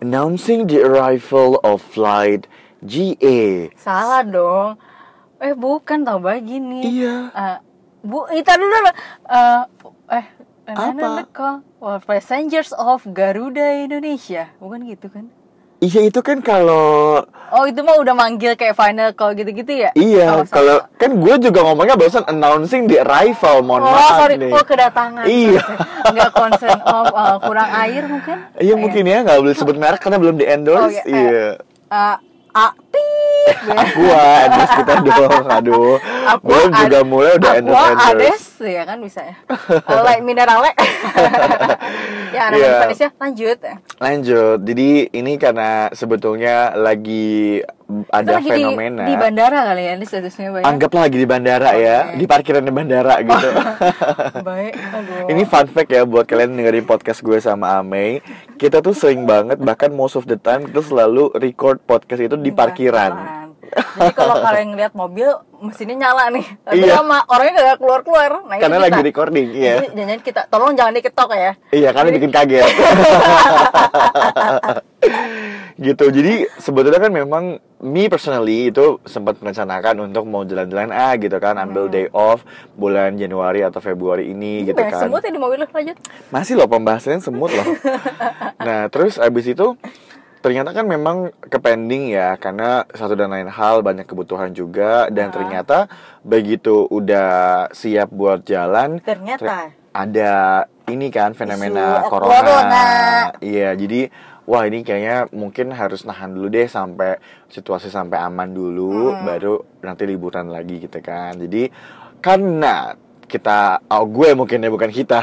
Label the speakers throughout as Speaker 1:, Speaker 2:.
Speaker 1: announcing the arrival of flight GA.
Speaker 2: Salah dong. Eh bukan tau begini.
Speaker 1: Iya.
Speaker 2: Eh, bu, itu dulu. Eh, eh,
Speaker 1: Apa?
Speaker 2: Kok, Wah, passengers of Garuda Indonesia, bukan gitu kan?
Speaker 1: Iya itu kan kalau
Speaker 2: Oh itu mah udah manggil kayak final call gitu-gitu ya?
Speaker 1: iya
Speaker 2: Oh,
Speaker 1: kalau kan gue juga ngomongnya barusan announcing the arrival mohon
Speaker 2: Oh
Speaker 1: maaf
Speaker 2: sorry,
Speaker 1: nih.
Speaker 2: oh kedatangan
Speaker 1: Iya.
Speaker 2: Nggak concern, oh eh, kurang air mungkin?
Speaker 1: Iya mungkin ya nggak boleh sebut merek karena belum di endorse.
Speaker 2: Oh, iya, eh.
Speaker 1: iya.
Speaker 2: Eh, A, pip
Speaker 1: Aqua endorse kita dong. Aduh.
Speaker 2: Aqua
Speaker 1: Belum juga mulai udah endorse endorse.
Speaker 2: Ades ya kan bisa ya Eh, Like minerale Ya nama
Speaker 1: Iya.
Speaker 2: Indonesia lanjut
Speaker 1: Lanjut. Jadi ini karena sebetulnya lagi ada
Speaker 2: lagi di,
Speaker 1: fenomena.
Speaker 2: di bandara kali ya ini statusnya banyak
Speaker 1: Anggaplah lagi di bandara ya,
Speaker 2: Oke.
Speaker 1: di parkiran di bandara gitu.
Speaker 2: Baik, aduh
Speaker 1: Ini fun fact ya buat kalian dengerin podcast gue sama Amei. Kita tuh sering banget bahkan most of the time kita selalu record podcast itu di parkiran.
Speaker 2: Jadi kalau kalian ngeliat mobil mesinnya nyala nih Tapi
Speaker 1: Iya.
Speaker 2: lama orangnya gak keluar-keluar nah, itu
Speaker 1: Karena
Speaker 2: kita.
Speaker 1: lagi recording, iya.
Speaker 2: Jadi jangan kita, tolong jangan diketok ya
Speaker 1: Iya, karena bikin kaget. gitu. Jadi sebetulnya kan memang me personally itu sempat merencanakan untuk mau jalan-jalan ah gitu kan, ambil day off bulan Januari atau Februari ini
Speaker 2: Ini
Speaker 1: gitu kan.
Speaker 2: semut ya di mobil lanjut
Speaker 1: Masih loh pembahasannya semut loh. nah, terus abis itu ternyata kan memang ke pending ya karena satu dan lain hal banyak kebutuhan juga dan
Speaker 2: Ah.
Speaker 1: ternyata begitu udah siap buat jalan
Speaker 2: Ternyata
Speaker 1: ada ini kan fenomena
Speaker 2: Isu
Speaker 1: corona.
Speaker 2: corona.
Speaker 1: Iya, jadi wah ini kayaknya mungkin harus nahan dulu deh sampai situasi sampai aman dulu
Speaker 2: Hmm.
Speaker 1: baru nanti liburan lagi gitu kan. Jadi karena kita oh gue mungkin ya bukan kita.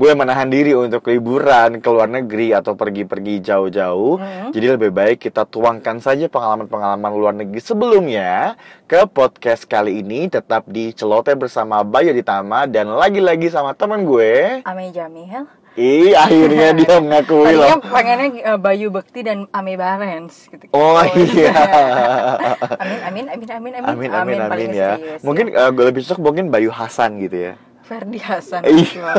Speaker 1: gue menahan diri untuk liburan ke luar negeri atau pergi-pergi jauh-jauh.
Speaker 2: Hmm.
Speaker 1: Jadi lebih baik kita tuangkan saja pengalaman-pengalaman luar negeri sebelumnya ke podcast kali ini tetap di Celoteh bersama Bayu Ditama dan lagi-lagi sama teman gue.
Speaker 2: Ame Jamil
Speaker 1: Ih, akhirnya dia mengakui loh.
Speaker 2: pengennya eh, Bayu Bekti dan Ame Barens gitu.
Speaker 1: Oh iya.
Speaker 2: Amin amin amin amin amin.
Speaker 1: Amin amin
Speaker 2: paling
Speaker 1: amin ya.
Speaker 2: misterius,
Speaker 1: Mungkin eh, gue lebih cocok mungkin Bayu Hasan gitu ya.
Speaker 2: Ferdi Hasan.
Speaker 1: Iya.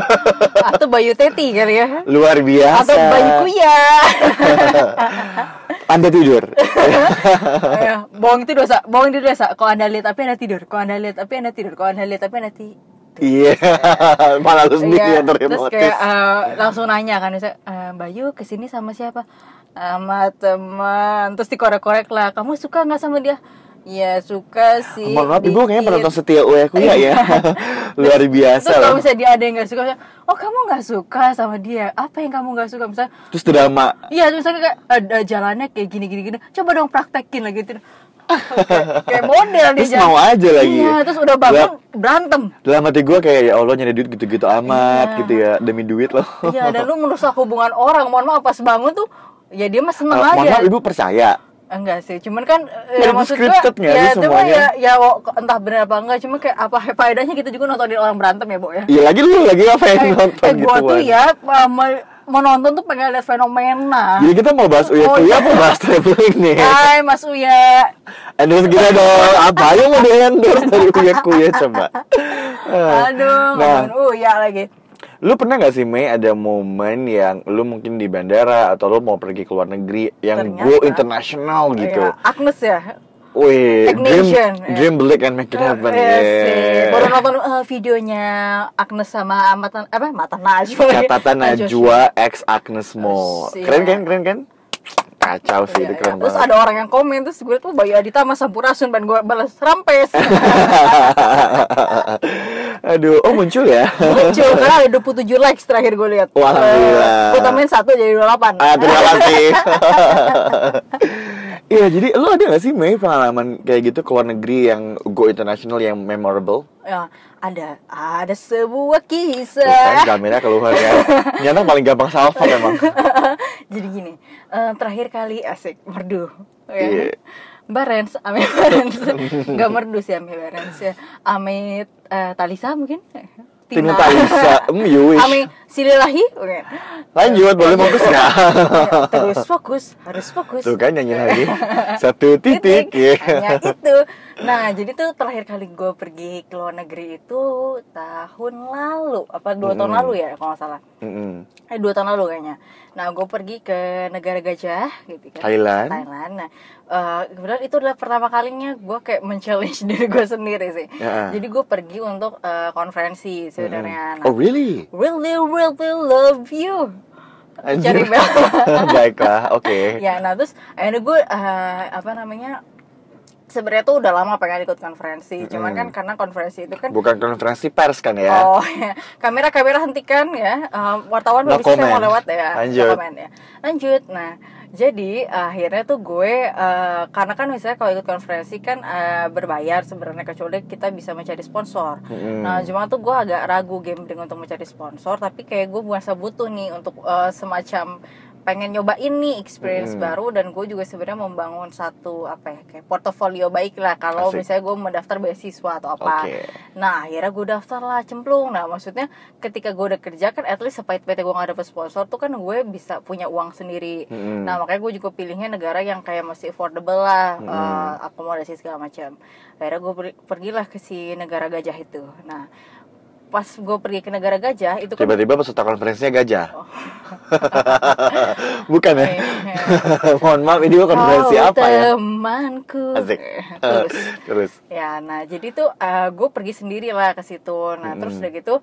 Speaker 2: Atau Bayu Teti kali ya.
Speaker 1: Luar biasa.
Speaker 2: Atau Bayu Kuya.
Speaker 1: Anda tidur.
Speaker 2: Ya, bohong itu dosa. Bohong itu dosa. Kalau Anda lihat tapi Anda tidur. Kalau Anda lihat tapi Anda tidur. Kalau Anda lihat tapi Anda tidur.
Speaker 1: Iya. Malah lu sendiri
Speaker 2: Iya,
Speaker 1: yang
Speaker 2: terus
Speaker 1: terhipnotis.
Speaker 2: kayak eh, langsung nanya kan misalnya, "Eh, Bayu ke sini sama siapa sama teman terus dikorek-korek lah kamu suka nggak sama dia ya suka sih
Speaker 1: Mohon maaf ibu kayaknya
Speaker 2: dikit."
Speaker 1: penonton setia Uya Kuya ya. Luar biasa
Speaker 2: terus kalau misalnya dia ada yang nggak suka misalnya, oh kamu nggak suka sama dia apa yang kamu nggak suka misalnya
Speaker 1: Terus drama.
Speaker 2: iya terus misalnya kayak ada jalannya kayak gini gini gini coba dong praktekin lagi gitu kayak, model dia
Speaker 1: Terus
Speaker 2: jalan.
Speaker 1: mau aja lagi.
Speaker 2: iya terus udah bangun berantem
Speaker 1: Dalam hati gue kayak ya Allah nyari duit gitu-gitu amat
Speaker 2: Iya.
Speaker 1: gitu ya demi duit loh.
Speaker 2: Iya, dan lu merusak hubungan orang. Mohon maaf pas bangun tuh ya dia mah seneng
Speaker 1: Eh,
Speaker 2: aja.
Speaker 1: mohon maaf ibu percaya.
Speaker 2: Enggak sih, cuman kan
Speaker 1: Ya,
Speaker 2: ya, maksud
Speaker 1: nggak
Speaker 2: ya itu mah ya ya entah benar apa enggak, cuma kayak apa faedahnya kita juga nontonin orang berantem ya, Bo ya.
Speaker 1: Iya lagi lu lagi ngapain
Speaker 2: Eh,
Speaker 1: nonton
Speaker 2: eh,
Speaker 1: gitu
Speaker 2: gua tuh ya uh, mau nonton tuh pengen lihat fenomena.
Speaker 1: Jadi kita mau bahas Uya
Speaker 2: Oh,
Speaker 1: Kuya
Speaker 2: iya.
Speaker 1: apa bahas traveling nih?
Speaker 2: Hai Mas Uya.
Speaker 1: Endorse kita dong. Apa yang mau di endorse dari Uya Kuya coba? Eh,
Speaker 2: Aduh,
Speaker 1: Nah,
Speaker 2: Uya lagi.
Speaker 1: lu pernah gak sih Mei ada momen yang lu mungkin di bandara atau lu mau pergi ke luar negeri yang
Speaker 2: Ternyata.
Speaker 1: go internasional gitu?
Speaker 2: Iya, Agnes ya.
Speaker 1: Wih, dream,
Speaker 2: ya.
Speaker 1: dream big and make it happen.
Speaker 2: Iya sih.
Speaker 1: yeah.
Speaker 2: Baru nonton eh, videonya Agnes sama Mata apa Mata Najwa.
Speaker 1: Catatan Najwa X Agnes Mo. Keren kan? Keren kan? Kacau sih,
Speaker 2: Iya,
Speaker 1: itu
Speaker 2: iya.
Speaker 1: keren
Speaker 2: Terus
Speaker 1: banget.
Speaker 2: ada orang yang komen terus gue tuh Bayu Adita sama Sampurasun dan gue balas rampes.
Speaker 1: Aduh, oh muncul ya?
Speaker 2: Lucu karena ada 27 likes terakhir gue lihat.
Speaker 1: Wah, alhamdulillah.
Speaker 2: Gue tambahin satu jadi 28.
Speaker 1: Ah, terima kasih. Iya, jadi lu ada gak sih Mei pengalaman kayak gitu ke luar negeri yang go international yang memorable?
Speaker 2: Ya, ada ada sebuah
Speaker 1: Tuh kan
Speaker 2: kisah.
Speaker 1: kamera keluar ya. Nyata paling gampang salfok emang.
Speaker 2: jadi gini, eh, terakhir kali asik merdu.
Speaker 1: Iya.
Speaker 2: Ya. Barens, Ame Barens, nggak merdu sih Ame Barens ya. Ame eh, Talisa mungkin.
Speaker 1: Tina Talisa, hmm, you wish.
Speaker 2: Ame Sililahi, oke.
Speaker 1: Lanjut, boleh fokus nggak?
Speaker 2: Terus fokus, harus fokus.
Speaker 1: Tuh kan nyanyi lagi. Satu titik. ya.
Speaker 2: Hanya itu. Nah, jadi tuh terakhir kali gue pergi ke luar negeri itu tahun lalu, apa dua tahun
Speaker 1: Mm-mm.
Speaker 2: lalu ya kalau nggak salah.
Speaker 1: Mm-mm.
Speaker 2: Eh dua tahun lalu kayaknya. Nah, gue pergi ke negara gajah, gitu kan.
Speaker 1: Thailand.
Speaker 2: Thailand. Nah, eh, kebetulan itu adalah pertama kalinya gue kayak men-challenge diri gue sendiri sih.
Speaker 1: Ya.
Speaker 2: Jadi gue pergi untuk eh, konferensi sebenarnya. Nah,
Speaker 1: Oh really?
Speaker 2: really, really love you. Cari
Speaker 1: Anjir.
Speaker 2: bel.
Speaker 1: Baiklah, oke.
Speaker 2: ya nah terus akhirnya gue eh, apa namanya sebenarnya tuh udah lama pengen ikut konferensi cuman kan karena konferensi itu kan
Speaker 1: Bukan konferensi pers kan ya?
Speaker 2: Oh ya, kamera kamera hentikan ya, Eh, wartawan
Speaker 1: No
Speaker 2: no saya mau lewat ya, No
Speaker 1: Lanjut.
Speaker 2: comment ya. Lanjut, nah jadi akhirnya tuh gue eh, karena kan misalnya kalau ikut konferensi kan eh, berbayar sebenarnya kecuali kita bisa mencari sponsor.
Speaker 1: Mm-mm.
Speaker 2: Nah cuma tuh gue agak ragu gambling untuk mencari sponsor, tapi kayak gue merasa butuh nih untuk eh, semacam pengen nyobain nih experience
Speaker 1: Mm-mm.
Speaker 2: baru dan gue juga sebenarnya membangun satu apa ya kayak portofolio baik lah kalau misalnya gue mendaftar beasiswa atau apa.
Speaker 1: Oke.
Speaker 2: Nah akhirnya gue daftar lah cemplung Nah maksudnya ketika gue udah kerja kan at least sepahit-pahitnya gue gak dapet sponsor tuh kan gue bisa punya uang sendiri
Speaker 1: Mm-mm.
Speaker 2: Nah makanya gue juga pilihnya negara yang kayak masih affordable lah
Speaker 1: Mm-mm.
Speaker 2: eh, Akomodasi segala macam Akhirnya gue per- pergilah ke si negara gajah itu Nah pas gue pergi ke negara gajah itu kan
Speaker 1: Tiba-tiba peserta konferensinya gajah.
Speaker 2: Oh.
Speaker 1: Bukan ya? Mohon maaf, ini bukan konferensi
Speaker 2: Kau
Speaker 1: apa ya?
Speaker 2: temanku
Speaker 1: Asik.
Speaker 2: Terus
Speaker 1: Terus.
Speaker 2: Ya, nah jadi tuh gue pergi sendiri lah ke situ. Nah terus
Speaker 1: Mm-mm.
Speaker 2: udah gitu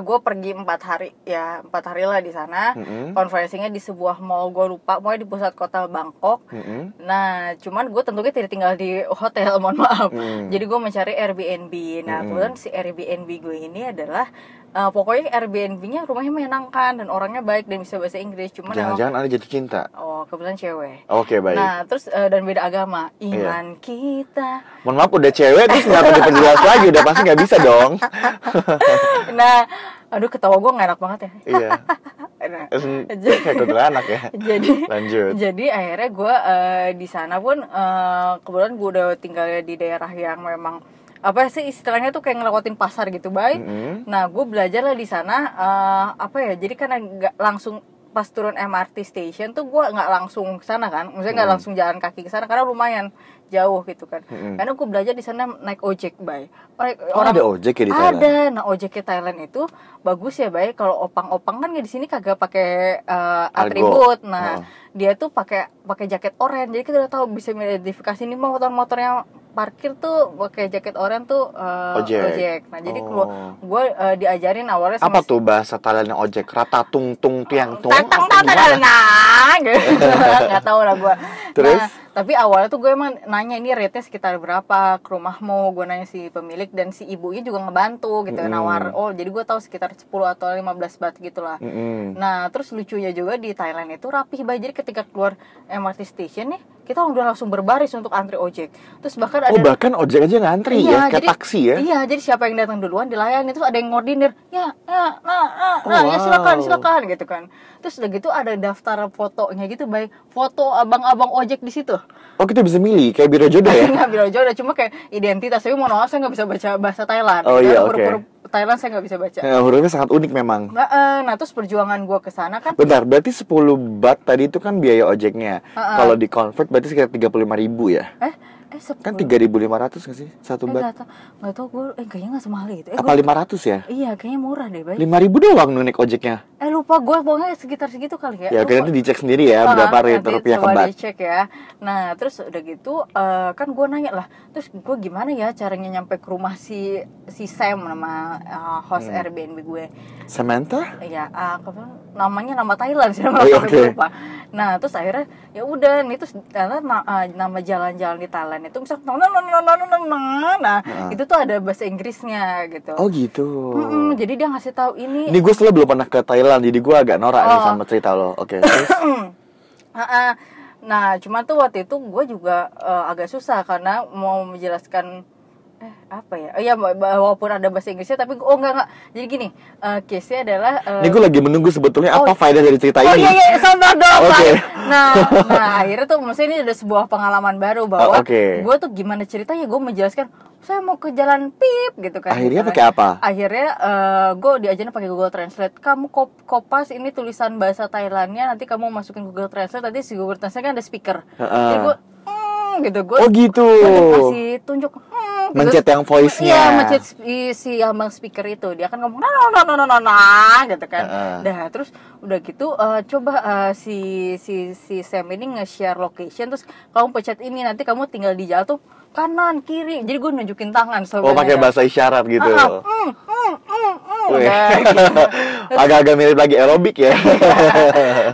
Speaker 2: gue pergi empat hari ya empat hari lah di sana.
Speaker 1: Mm-mm.
Speaker 2: Konferensinya di sebuah mall gue lupa, pokoknya di pusat kota Bangkok.
Speaker 1: Mm-mm.
Speaker 2: Nah, cuman gue tentunya tidak tinggal di hotel, mohon maaf.
Speaker 1: Mm.
Speaker 2: Jadi gue mencari Airbnb. Nah,
Speaker 1: Mm-mm.
Speaker 2: kebetulan si Airbnb gue ini adalah eh, pokoknya Airbnb-nya rumahnya menyenangkan dan orangnya baik dan bisa bahasa Inggris. Cuman
Speaker 1: Jangan-jangan ada jatuh cinta.
Speaker 2: oh kebetulan cewek.
Speaker 1: Oke, baik.
Speaker 2: Nah, terus eh, dan beda agama.
Speaker 1: Iya.
Speaker 2: Iman kita
Speaker 1: Mohon maaf, udah cewek terus nggak diperjelas lagi, udah pasti nggak bisa dong.
Speaker 2: nah, aduh ketawa gue gak enak banget ya.
Speaker 1: iya.
Speaker 2: Nah,
Speaker 1: kayak kuntilanak ya.
Speaker 2: jadi
Speaker 1: Lanjut.
Speaker 2: jadi akhirnya gue eh, di sana pun eh, kebetulan gue udah tinggal di daerah yang memang apa sih istilahnya tuh kayak ngelewatin pasar gitu baik.
Speaker 1: Mm-mm.
Speaker 2: Nah gue belajar lah di sana eh, apa ya jadi kan nggak langsung pas turun MRT station tuh gue nggak langsung ke sana kan, maksudnya nggak
Speaker 1: Hmm.
Speaker 2: langsung jalan kaki ke sana karena lumayan jauh gitu kan.
Speaker 1: Mm-mm.
Speaker 2: Karena gue belajar di sana naik ojek bay.
Speaker 1: Oh, ada ojek ya di Thailand?
Speaker 2: Ada. Nah ojek ke Thailand itu bagus ya bay. Kalau opang-opang kan di sini kagak pakai eh,
Speaker 1: Argo.
Speaker 2: atribut. Nah
Speaker 1: Oh.
Speaker 2: dia tuh pakai pakai jaket oranye. Jadi kita udah tahu bisa mengidentifikasi ini motor-motor yang parkir tuh pakai jaket oranye tuh eh,
Speaker 1: Ojek.
Speaker 2: Nah jadi
Speaker 1: Oh.
Speaker 2: kalau gue eh, diajarin awalnya
Speaker 1: Apa
Speaker 2: sama
Speaker 1: tuh bahasa Thailandnya ojek? Rata tung tung tiang tung.
Speaker 2: Tatang
Speaker 1: apa
Speaker 2: tatang nah, nggak tahu lah gue.
Speaker 1: Terus?
Speaker 2: Nah, tapi awalnya tuh gue emang nanya ini rate-nya sekitar berapa ke rumahmu. Gue nanya si pemilik dan si ibunya juga ngebantu gitu
Speaker 1: Mm-mm.
Speaker 2: nawar. Oh jadi gue tahu sekitar 10 atau 15 baht gitulah.
Speaker 1: Mm-mm.
Speaker 2: Nah terus lucunya juga di Thailand itu rapih bay. Jadi ketika keluar MRT station nih kita udah langsung berbaris untuk antri ojek. Terus bahkan ada
Speaker 1: Oh bahkan ojek aja ngantri ya, kayak
Speaker 2: jadi,
Speaker 1: taksi ya?
Speaker 2: Iya, jadi siapa yang datang duluan dilayani terus ada yang ngordinir. Ya, ya, nah, nah,
Speaker 1: Oh,
Speaker 2: nah, ya silakan,
Speaker 1: wow.
Speaker 2: silakan gitu kan. Terus udah gitu ada daftar fotonya gitu, baik foto abang-abang ojek di situ.
Speaker 1: Oh kita bisa milih kayak biro jodoh ya?
Speaker 2: Nggak bilang jauh, cuma kayak identitas. Tapi mau nolak saya nggak bisa baca bahasa Thailand.
Speaker 1: Oh,
Speaker 2: Jadi
Speaker 1: iya,
Speaker 2: huruf-huruf Thailand saya nggak bisa baca.
Speaker 1: Nah, hurufnya sangat unik memang.
Speaker 2: Nah, eh, nah terus perjuangan gue ke sana kan
Speaker 1: Bentar, berarti 10 baht tadi itu kan biaya ojeknya.
Speaker 2: Heeh.
Speaker 1: Kalau di convert berarti sekitar 35 ribu ya?
Speaker 2: eh eh
Speaker 1: Kan
Speaker 2: 10.
Speaker 1: 3.500 nggak sih? Satu
Speaker 2: eh,
Speaker 1: bat?
Speaker 2: nggak tahu gue eh kayaknya nggak semahal itu eh,
Speaker 1: Apa
Speaker 2: gua-
Speaker 1: 500 ya?
Speaker 2: iya kayaknya murah deh baik
Speaker 1: 5 ribu doang naik ojeknya.
Speaker 2: eh lupa gue pokoknya sekitar segitu kali ya
Speaker 1: Ya,
Speaker 2: Lupa.
Speaker 1: nanti dicek sendiri ya
Speaker 2: Ah,
Speaker 1: berapa rate rupiah ke bat.
Speaker 2: dicek ya. Nah terus udah gitu eh, kan gue nanya lah, terus gue gimana ya caranya nyampe ke rumah si si Sam nama eh, host
Speaker 1: Hmm.
Speaker 2: Airbnb gue.
Speaker 1: Samantha?
Speaker 2: Ya, ah, apa- namanya nama Thailand sih nama
Speaker 1: Oh, iya,
Speaker 2: lupa. Nah terus akhirnya ya udah nih terus nama jalan-jalan di Thailand itu misal no no no no no no nah, nah itu tuh ada bahasa Inggrisnya gitu.
Speaker 1: Oh gitu.
Speaker 2: Mm -mm, jadi dia ngasih tahu ini
Speaker 1: ini gue selalu belum pernah ke Thailand jadi gue agak norak
Speaker 2: oh.
Speaker 1: nih sama cerita lo. Oke
Speaker 2: okay, nah cuma tuh waktu itu gue juga uh, agak susah karena mau menjelaskan eh apa ya? Oh, iya, wa- walaupun ada bahasa Inggrisnya tapi oh enggak enggak. Jadi gini, eh, case-nya adalah eh,
Speaker 1: Ini gue lagi menunggu sebetulnya
Speaker 2: Oh.
Speaker 1: apa faedah dari cerita
Speaker 2: Oh
Speaker 1: ini.
Speaker 2: iya iya sabar dong.
Speaker 1: Oke.
Speaker 2: Pak. Nah, nah akhirnya tuh maksudnya ini ada sebuah pengalaman baru bahwa
Speaker 1: Oh, oke.
Speaker 2: gue tuh gimana ceritanya gue menjelaskan saya mau ke jalan pip gitu kan.
Speaker 1: Akhirnya
Speaker 2: misalnya.
Speaker 1: pakai apa?
Speaker 2: Akhirnya gue diajarin pakai Google Translate. Kamu kop kopas ini tulisan bahasa Thailandnya nanti kamu masukin Google Translate. Tadi si Google Translate kan ada speaker.
Speaker 1: Heeh.
Speaker 2: Jadi gue hmm, gitu gue
Speaker 1: Oh gitu.
Speaker 2: kasih tunjuk gitu.
Speaker 1: Mencet yang voice-nya.
Speaker 2: iya mencet si, abang speaker itu. Dia kan ngomong nah nah nah nah nah nah gitu kan. Dah terus udah gitu eh, coba eh, si si si Sam ini nge-share location terus kamu pencet ini nanti kamu tinggal di jalan tuh kanan kiri. Jadi gue nunjukin tangan
Speaker 1: Oh pakai bahasa isyarat gitu.
Speaker 2: Ah, hmm,
Speaker 1: Agak-agak mirip lagi aerobik ya.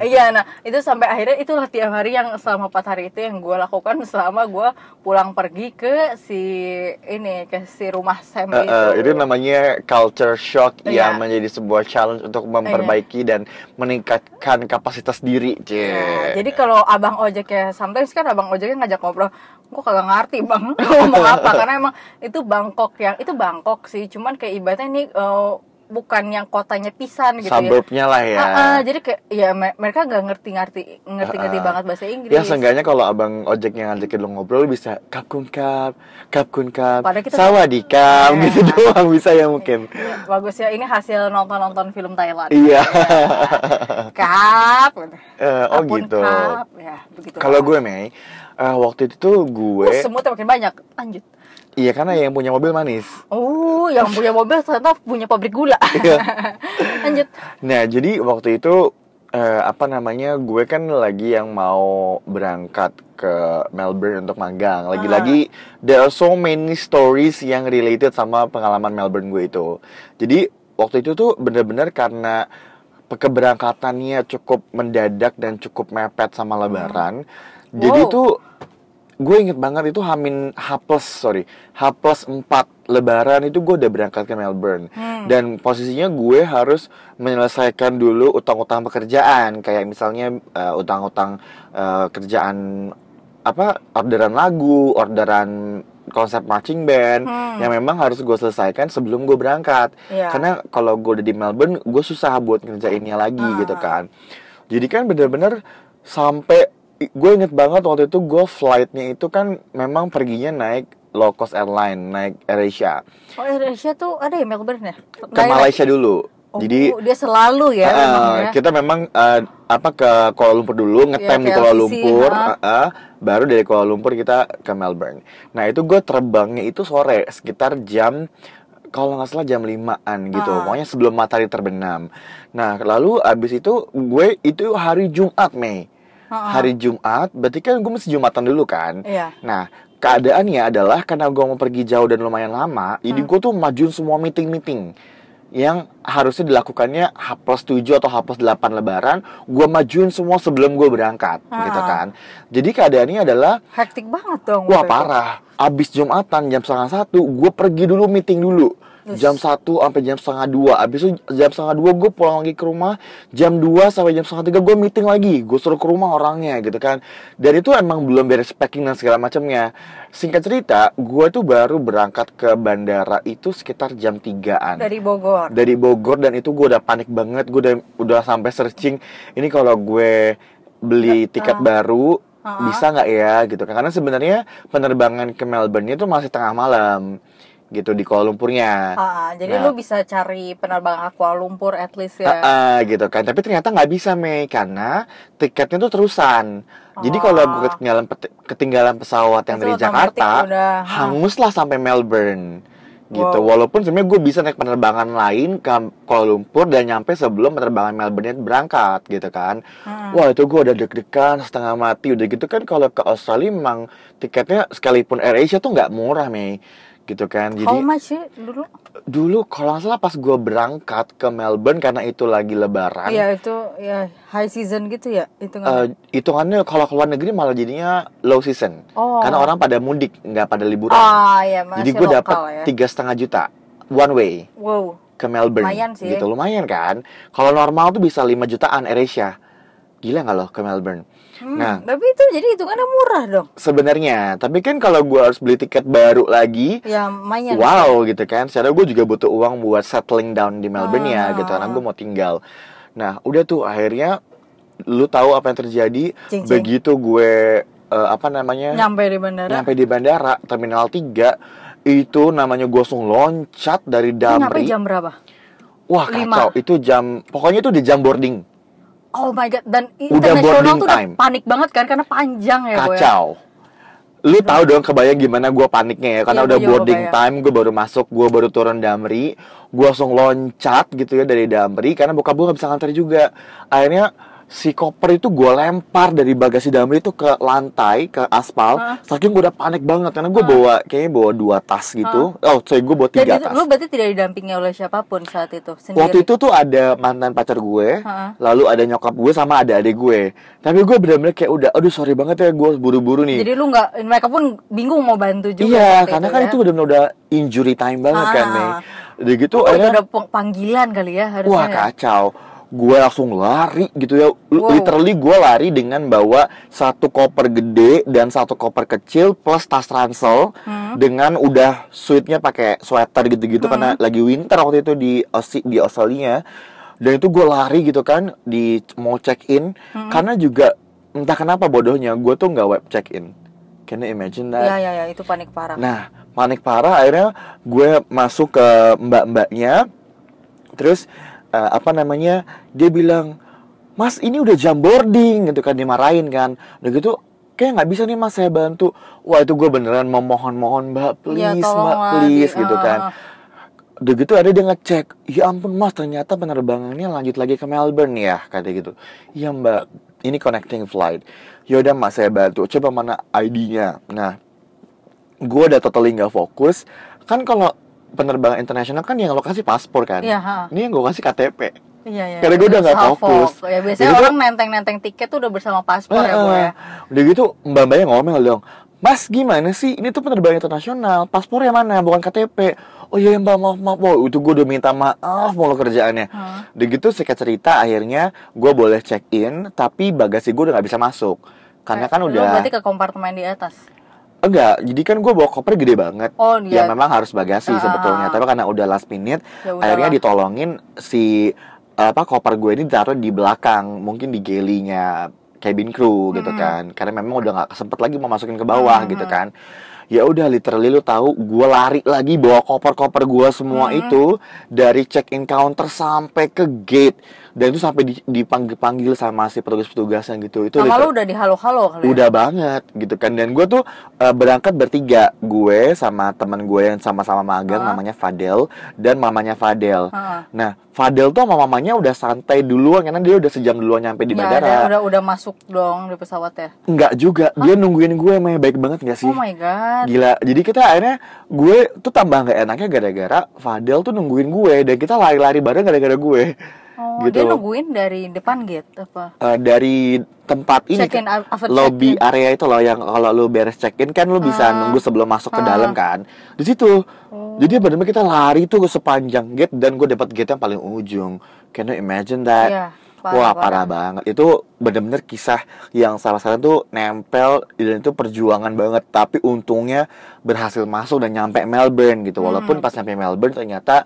Speaker 2: Iya, nah itu sampai akhirnya itulah tiap hari yang selama empat hari itu yang gue lakukan selama gue pulang pergi ke si ini ke si rumah Sam itu.
Speaker 1: eh, itu namanya culture shock
Speaker 2: Iya.
Speaker 1: yang menjadi sebuah challenge untuk memperbaiki dan meningkatkan kapasitas diri. Cie.
Speaker 2: Nah, jadi kalau abang ojek ya, sometimes kan abang ojeknya ngajak ngobrol, gue kagak ngerti bang ngomong apa karena emang itu Bangkok yang itu Bangkok sih, cuman kayak ibaratnya ini eh, bukan yang kotanya pisan gitu ya.
Speaker 1: Suburbnya lah ya.
Speaker 2: Ah, ah, jadi kayak ya me- mereka gak ngerti-ngerti ngerti-ngerti
Speaker 1: Ah, ah.
Speaker 2: banget bahasa Inggris.
Speaker 1: Ya seenggaknya kalau abang ojek yang ngajakin lo ngobrol bisa kap kun kap, kap kun kap, sawadikap
Speaker 2: Iya.
Speaker 1: gitu doang bisa ya mungkin.
Speaker 2: Iya, bagus ya ini hasil nonton-nonton film Thailand.
Speaker 1: Iya.
Speaker 2: Kap. gitu.
Speaker 1: Eh, oh gitu.
Speaker 2: Kap. Ya, begitu.
Speaker 1: Kalau gue Mei, eh, waktu itu tuh gue,
Speaker 2: Uh, semutnya makin banyak. Lanjut.
Speaker 1: iya karena yang punya mobil manis.
Speaker 2: Oh, yang punya mobil ternyata punya pabrik gula.
Speaker 1: Iya.
Speaker 2: Lanjut.
Speaker 1: Nah, jadi waktu itu eh, apa namanya? Gue kan lagi yang mau berangkat ke Melbourne untuk magang. Lagi-lagi there are so many stories yang related sama pengalaman Melbourne gue itu. Jadi waktu itu tuh bener-bener karena keberangkatannya cukup mendadak dan cukup mepet sama Lebaran. Jadi
Speaker 2: Wow.
Speaker 1: tuh gue inget banget itu Hamin H plus sorry H plus 4 Lebaran itu gue udah berangkat ke Melbourne
Speaker 2: Hmm.
Speaker 1: dan posisinya gue harus menyelesaikan dulu utang-utang pekerjaan kayak misalnya eh, utang-utang eh, kerjaan apa orderan lagu orderan konsep marching band
Speaker 2: Hmm.
Speaker 1: yang memang harus gue selesaikan sebelum gue berangkat
Speaker 2: Iya.
Speaker 1: karena kalau gue udah di Melbourne gue susah buat ngerjainnya lagi
Speaker 2: Ah.
Speaker 1: gitu kan jadi kan bener-bener sampai gue inget banget waktu itu gue flightnya itu kan memang perginya naik low cost airline naik AirAsia
Speaker 2: Oh, Indonesia tuh ada ya Melbourne ya?
Speaker 1: ke. Malaysia dulu
Speaker 2: Oh,
Speaker 1: jadi
Speaker 2: dia selalu ya ya.
Speaker 1: kita memang eh, apa ke Kuala Lumpur dulu ngetem
Speaker 2: Iya,
Speaker 1: di Kuala Lumpur
Speaker 2: ah,
Speaker 1: ah. baru dari Kuala Lumpur kita ke Melbourne nah itu gue terbangnya itu sore sekitar jam kalau nggak salah jam 5an gitu
Speaker 2: Ah.
Speaker 1: pokoknya sebelum matahari terbenam nah lalu abis itu gue itu hari Jumat Mei Hari Jumat berarti kan gue mesti Jumatan dulu kan
Speaker 2: Iya.
Speaker 1: Nah, keadaannya adalah karena gue mau pergi jauh dan lumayan lama, jadi
Speaker 2: Hmm.
Speaker 1: gue tuh majuin semua meeting-meeting yang harusnya dilakukannya H plus 7 atau H plus 8 lebaran, gue majuin semua sebelum gue berangkat,
Speaker 2: Ah.
Speaker 1: gitu kan. Jadi keadaannya adalah,
Speaker 2: Hektik banget dong.
Speaker 1: wah
Speaker 2: itu.
Speaker 1: parah, abis Jumatan jam setengah satu, gue pergi dulu meeting dulu. Jam 1 sampai jam setengah dua. Abis itu jam setengah dua gue pulang lagi ke rumah. Jam 2 sampai jam setengah tiga gue meeting lagi. Gue suruh ke rumah orangnya gitu kan. Dan itu emang belum beres packing dan segala macamnya. Singkat cerita Gue tuh baru berangkat ke bandara itu sekitar jam 3an
Speaker 2: Dari Bogor.
Speaker 1: dari Bogor dan itu gue udah panik banget. Gue udah udah sampai searching ini kalau gue beli tiket
Speaker 2: ah.
Speaker 1: baru
Speaker 2: Ah.
Speaker 1: bisa nggak ya? Gitu kan. Karena sebenarnya penerbangan ke Melbourne itu masih tengah malam gitu di Kuala Lumpurnya
Speaker 2: Ah, jadi
Speaker 1: Nah.
Speaker 2: lu bisa cari penerbangan Kuala Lumpur at least ya.
Speaker 1: Ah, ah, gitu kan tapi ternyata nggak bisa Mei karena tiketnya tuh terusan jadi kalau gue ketinggalan ketinggalan pesawat yang
Speaker 2: Itu
Speaker 1: dari Jakarta
Speaker 2: udah, ah.
Speaker 1: hangus lah sampai Melbourne gitu
Speaker 2: Wow.
Speaker 1: walaupun sebenarnya gue bisa naik penerbangan lain ke Kuala Lumpur dan nyampe sebelum penerbangan Melbourne berangkat gitu kan
Speaker 2: Hmm.
Speaker 1: wah itu gue udah deg-degan setengah mati udah gitu kan kalau ke Australia memang tiketnya sekalipun AirAsia tuh nggak murah Mei gitu kan
Speaker 2: How
Speaker 1: jadi
Speaker 2: much sih dulu?
Speaker 1: dulu kalau nggak salah pas gue berangkat ke Melbourne karena itu lagi lebaran
Speaker 2: Iya itu ya high season gitu ya itu
Speaker 1: eh, hitungannya kalau ke luar negeri malah jadinya low season
Speaker 2: Oh.
Speaker 1: karena orang pada mudik nggak pada liburan
Speaker 2: Ah ya masih
Speaker 1: jadi gue dapat
Speaker 2: ya.
Speaker 1: tiga setengah juta one way
Speaker 2: Wow.
Speaker 1: ke Melbourne
Speaker 2: Lumayan sih.
Speaker 1: gitu lumayan kan kalau normal tuh bisa 5 jutaan AirAsia gila nggak loh ke Melbourne
Speaker 2: Hmm,
Speaker 1: Nah.
Speaker 2: tapi itu jadi hitungannya murah dong.
Speaker 1: sebenarnya tapi kan kalau gue harus beli tiket baru lagi
Speaker 2: Ya lumayan.
Speaker 1: wow gitu kan secara gue juga butuh uang buat settling down di Melbourne ya
Speaker 2: Ah.
Speaker 1: gitu karena gue mau tinggal nah udah tuh akhirnya lu tahu apa yang terjadi
Speaker 2: Cing, cing.
Speaker 1: begitu gue eh, apa namanya
Speaker 2: Nyampe di bandara.
Speaker 1: nyampe di bandara terminal 3 itu namanya gue langsung loncat dari
Speaker 2: Itu nyampe
Speaker 1: Damri
Speaker 2: jam berapa?
Speaker 1: wah
Speaker 2: lima.
Speaker 1: kacau itu jam pokoknya itu di jam boarding
Speaker 2: Oh my god dan
Speaker 1: Udah
Speaker 2: internasional tuh udah
Speaker 1: time.
Speaker 2: panik banget kan karena panjang ya Boy.
Speaker 1: kacau lu tahu dong kebayang gimana gue paniknya ya karena
Speaker 2: Iya,
Speaker 1: udah
Speaker 2: juga
Speaker 1: boarding
Speaker 2: kebayang.
Speaker 1: time gue baru masuk gue baru turun Damri gue langsung loncat gitu ya dari Damri karena bokap gue nggak bisa nganter juga akhirnya si koper itu gue lempar dari bagasi Damri itu ke lantai ke aspal
Speaker 2: Hah?
Speaker 1: saking gue udah panik banget karena gue bawa kayaknya bawa dua tas gitu oh sorry gue bawa tiga
Speaker 2: itu,
Speaker 1: tas
Speaker 2: lu berarti tidak didampingi oleh siapa pun saat itu sendiri.
Speaker 1: Waktu itu tuh ada mantan pacar gue,
Speaker 2: Ha-ha.
Speaker 1: lalu ada nyokap gue sama ada adik gue. Tapi gue bener-bener kayak udah, aduh sorry banget ya gue buru-buru nih.
Speaker 2: Jadi lu nggak, mereka pun bingung mau bantu juga.
Speaker 1: iya, karena
Speaker 2: itu
Speaker 1: kan
Speaker 2: ya.
Speaker 1: itu bener-bener udah injury time banget kan
Speaker 2: Ah.
Speaker 1: nih. Udah gitu
Speaker 2: Oh,
Speaker 1: akhirnya,
Speaker 2: ada peng- panggilan kali ya harusnya.
Speaker 1: wah
Speaker 2: ya?
Speaker 1: Gue langsung lari gitu ya.
Speaker 2: Wow.
Speaker 1: Literally gue lari dengan bawa satu koper gede dan satu koper kecil plus tas ransel
Speaker 2: Hmm.
Speaker 1: dengan udah suitnya pakai sweater gitu-gitu karena lagi winter waktu itu di Aussie, di Australia. Dan itu gue lari gitu kan di mau check in
Speaker 2: Hmm.
Speaker 1: karena juga entah kenapa bodohnya gue tuh nggak web check in. Can you imagine that?
Speaker 2: Iya, iya, iya, itu panik parah.
Speaker 1: Nah, panik parah akhirnya gue masuk ke mbak-mbaknya. Terus eh, apa namanya? Dia bilang, "Mas, ini udah jam boarding." gitu kan dimarahin kan. Udah gitu kayak nggak bisa nih Mas saya bantu. Wah, itu gue beneran memohon-mohon, "Mbak,
Speaker 2: Iya,
Speaker 1: please,
Speaker 2: tolong
Speaker 1: Mbak, please." gitu kan.
Speaker 2: ah.
Speaker 1: Udah gitu ada dia ngecek, ya ampun mas ternyata penerbangannya lanjut lagi ke Melbourne ya, kata gitu. Iya mbak, ini connecting flight. Yaudah mas saya bantu, coba mana ID-nya. Nah, gue udah totally nggak fokus. Kan kalau penerbangan internasional kan yang lokasi paspor kan.
Speaker 2: Iya, ha.
Speaker 1: Ini yang gue kasih KTP.
Speaker 2: Iya, iya.
Speaker 1: Karena gue udah
Speaker 2: Half
Speaker 1: fokus.
Speaker 2: Ya, biasanya
Speaker 1: Jadi
Speaker 2: orang nenteng-nenteng tiket tuh udah bersama paspor ya,
Speaker 1: Ah,
Speaker 2: gue ya.
Speaker 1: Udah gitu mbak-mbaknya ngomel dong. Mas gimana sih? Ini tuh penerbangan internasional. Paspornya mana? Bukan KTP. Oh iya mbak maaf maaf. Wow, itu gue udah minta maaf mulu kerjaannya.
Speaker 2: Hah.
Speaker 1: Udah gitu singkat cerita akhirnya gue boleh check in. Tapi bagasi gue udah nggak bisa masuk. Karena kan
Speaker 2: Lu
Speaker 1: udah
Speaker 2: berarti ke kompartemen di atas.
Speaker 1: Enggak. Jadi kan gue bawa koper gede banget.
Speaker 2: Oh,
Speaker 1: Ya
Speaker 2: iya.
Speaker 1: memang harus bagasi
Speaker 2: Ah,
Speaker 1: sebetulnya.
Speaker 2: ah, ah.
Speaker 1: Tapi karena udah last minute,
Speaker 2: Ya
Speaker 1: akhirnya ditolongin si apa koper gue ini ditaruh di belakang, mungkin di galley-nya cabin crew gitu kan. Karena memang udah nggak sempet lagi mau masukin ke bawah gitu kan. Ya udah literally lu tahu gue lari lagi bawa koper-koper gue semua itu dari check in counter sampai ke gate dan itu sampai di- dipanggil-panggil sama si petugas-petugasnya gitu. Itu
Speaker 2: Sama lu udah di halo-halo kali ya?
Speaker 1: Udah banget gitu kan dan gue tuh eh, berangkat bertiga gue sama teman gue yang sama-sama magang
Speaker 2: Ah.
Speaker 1: namanya Fadel dan mamanya Fadel.
Speaker 2: Ah.
Speaker 1: Nah Fadel tuh sama mamanya udah santai duluan karena dia udah sejam duluan nyampe di
Speaker 2: Nggak
Speaker 1: bandara.
Speaker 2: ada, udah udah masuk dong di pesawat ya.
Speaker 1: Enggak juga dia nungguin gue emang baik banget gak sih?
Speaker 2: Oh my god.
Speaker 1: Gila, jadi kita akhirnya gue tuh tambah nggak enaknya gara-gara Fadel tuh nungguin gue dan kita lari-lari bareng gara-gara gue.
Speaker 2: Oh,
Speaker 1: gitu.
Speaker 2: dia nungguin dari depan gate apa?
Speaker 1: Eh, dari tempat ini
Speaker 2: Check-in, after
Speaker 1: lobby
Speaker 2: check-in.
Speaker 1: area itu loh yang kalau lu beres check in kan lu bisa
Speaker 2: Ah.
Speaker 1: nunggu sebelum masuk ke
Speaker 2: Ah.
Speaker 1: dalam kan di situ
Speaker 2: Oh.
Speaker 1: jadi benar-benar kita lari tuh ke sepanjang gate dan gue dapat gate yang paling ujung can you imagine that
Speaker 2: Iya, parah,
Speaker 1: wah
Speaker 2: parah.
Speaker 1: parah banget itu benar-benar kisah yang salah satu tuh nempel dan itu perjuangan banget tapi untungnya berhasil masuk dan nyampe Melbourne gitu
Speaker 2: Hmm.
Speaker 1: walaupun pas nyampe Melbourne ternyata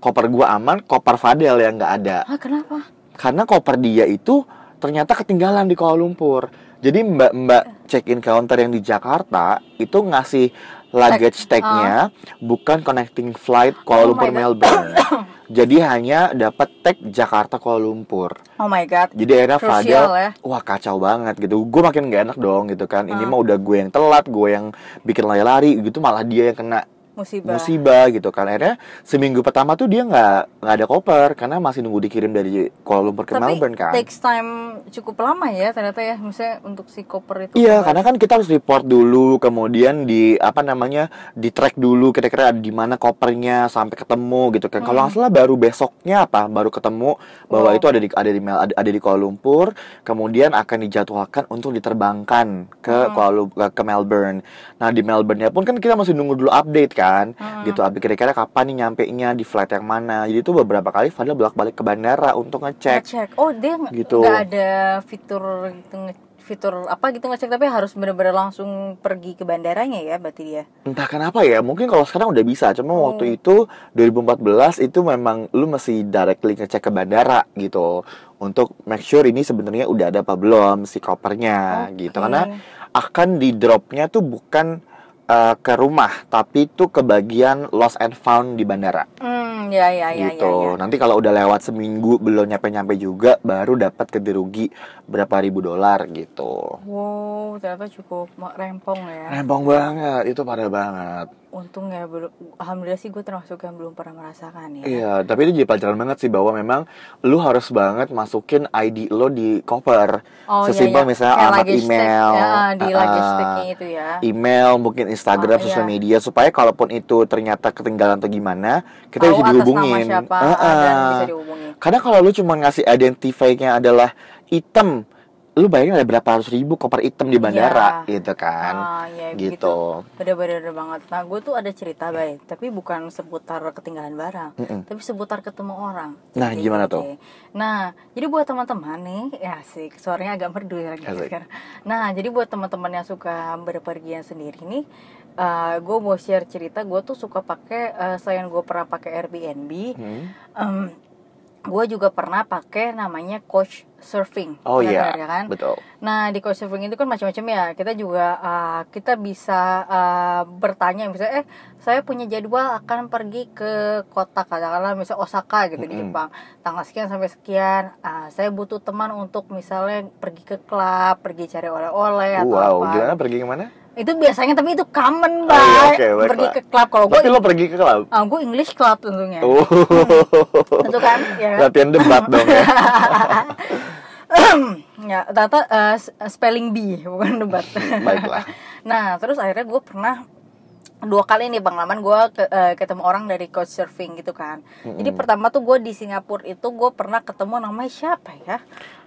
Speaker 1: koper gua aman koper Fadel yang nggak ada
Speaker 2: Ah, kenapa?
Speaker 1: karena koper dia itu ternyata ketinggalan di Kuala Lumpur. Jadi mbak-mbak check-in counter yang di Jakarta itu ngasih luggage tag-nya bukan connecting flight Kuala
Speaker 2: Oh
Speaker 1: Lumpur. Melbourne. Jadi hanya dapat tag Jakarta Kuala Lumpur.
Speaker 2: Oh my god.
Speaker 1: Jadi akhirnya
Speaker 2: Crucial
Speaker 1: Fadel,
Speaker 2: ya.
Speaker 1: wah kacau banget gitu. Gue makin gak enak dong gitu kan. Ini
Speaker 2: Ah.
Speaker 1: mah udah gue yang telat, gue yang bikin lari-lari gitu malah dia yang kena
Speaker 2: Musibah.
Speaker 1: musibah gitu kan akhirnya seminggu pertama tuh dia nggak nggak ada koper karena masih nunggu dikirim dari Kuala Lumpur ke
Speaker 2: Tapi
Speaker 1: Melbourne kan
Speaker 2: takes time cukup lama ya ternyata ya misalnya untuk si koper itu.
Speaker 1: Iya, karena kan kita harus report dulu, kemudian di apa namanya di track dulu kira-kira ada di mana kopernya sampai ketemu gitu kan. Kalau nggak salah baru besoknya apa, baru ketemu bahwa
Speaker 2: Hmm. Oh.
Speaker 1: itu ada di ada di Mel- ada, ada di Kuala Lumpur, kemudian akan dijadwalkan untuk diterbangkan ke
Speaker 2: Hmm.
Speaker 1: Kuala Lumpur ke Melbourne. Nah di Melbourne-nya pun kan kita masih nunggu dulu update kan,
Speaker 2: Hmm.
Speaker 1: gitu. Update kira-kira kapan nih nyampe nya di flight yang mana. Jadi itu beberapa kali Fadil bolak-balik ke bandara untuk ngecek.
Speaker 2: ngecek. Oh dia nggak
Speaker 1: Gitu.
Speaker 2: nggak ada fitur gitu fitur apa gitu ngecek tapi harus benar-benar langsung pergi ke bandaranya ya berarti dia.
Speaker 1: Entah kenapa ya, mungkin kalau sekarang udah bisa. Cuma
Speaker 2: Oh.
Speaker 1: waktu itu 2014 itu memang lu mesti directly ngecek ke bandara gitu untuk make sure ini sebenarnya udah ada apa belum si kopernya
Speaker 2: Oke.
Speaker 1: gitu. Karena akan di dropnya tuh bukan eh, ke rumah, tapi itu ke bagian lost and found di bandara.
Speaker 2: Hmm, ya ya ya
Speaker 1: gitu.
Speaker 2: ya. ya.
Speaker 1: Nanti kalau udah lewat seminggu belum nyampe-nyampe juga, baru dapat ganti rugi berapa ribu dolar gitu.
Speaker 2: Wow, ternyata cukup rempong ya.
Speaker 1: Rempong banget, itu parah banget.
Speaker 2: Untung ya belum alhamdulillah sih gue termasuk yang belum pernah merasakan ya.
Speaker 1: Iya, tapi itu jadi pelajaran banget sih bahwa memang lu harus banget masukin ID lo di koper.
Speaker 2: Oh iya,
Speaker 1: Sesimpel
Speaker 2: iya.
Speaker 1: misalnya
Speaker 2: Kayak
Speaker 1: alamat email,
Speaker 2: ya, di
Speaker 1: ah, ah,
Speaker 2: tag-nya itu ya.
Speaker 1: email, mungkin Instagram,
Speaker 2: Oh,
Speaker 1: sosial
Speaker 2: iya.
Speaker 1: media supaya kalaupun itu ternyata ketinggalan atau gimana, kita
Speaker 2: Tahu
Speaker 1: bisa
Speaker 2: atas
Speaker 1: dihubungin.
Speaker 2: nama siapa
Speaker 1: Ah,
Speaker 2: dan
Speaker 1: ah.
Speaker 2: bisa dihubungi.
Speaker 1: Karena kalau lu cuma ngasih identify-nya adalah item, lu bayangin ada berapa ratus ribu koper item di bandara,
Speaker 2: Iya.
Speaker 1: gitu kan?
Speaker 2: Ah, iya,
Speaker 1: gitu.
Speaker 2: Bener-bener banget. Nah, gue tuh ada cerita baik, tapi bukan seputar ketinggalan barang,
Speaker 1: Mm-mm.
Speaker 2: tapi seputar ketemu orang.
Speaker 1: Nah,
Speaker 2: Jadi,
Speaker 1: gimana tuh?
Speaker 2: Nah, jadi buat teman-teman nih, ya sih, suaranya agak merdu ya sekarang. Nah, jadi buat teman-teman yang suka berpergian sendiri nih, gue mau share cerita. Gue tuh suka pakai, eh, selain gue pernah pakai Airbnb,
Speaker 1: Hmm.
Speaker 2: gue juga pernah pakai namanya Coach Surfing.
Speaker 1: Oh iya,
Speaker 2: dengar ya kan?
Speaker 1: betul.
Speaker 2: Nah di couchsurfing itu kan macam-macam ya. Kita juga uh, kita bisa uh, bertanya misalnya, eh saya punya jadwal akan pergi ke kota katakanlah misalnya Osaka gitu di
Speaker 1: Mm-mm.
Speaker 2: Jepang, tanggal sekian sampai sekian. Ah, saya butuh teman untuk misalnya pergi ke klub, pergi cari oleh-oleh atau
Speaker 1: Wow,
Speaker 2: apa.
Speaker 1: gimana pergi ke mana?
Speaker 2: Itu biasanya tapi itu common
Speaker 1: Oh, iya, baiklah.
Speaker 2: pergi ke klub. Kalau gue,
Speaker 1: lo pergi ke klub?
Speaker 2: ah, gue English club tentunya.
Speaker 1: Oh,
Speaker 2: Tentu kan, ya.
Speaker 1: latihan debat dong ya.
Speaker 2: ya ternyata uh, s- spelling bee bukan debat
Speaker 1: Baiklah.
Speaker 2: nah terus akhirnya gue pernah dua kali nih pengalaman gue ke, eh, ketemu orang dari coach surfing gitu kan jadi pertama tuh gue di Singapura itu gue pernah ketemu namanya siapa ya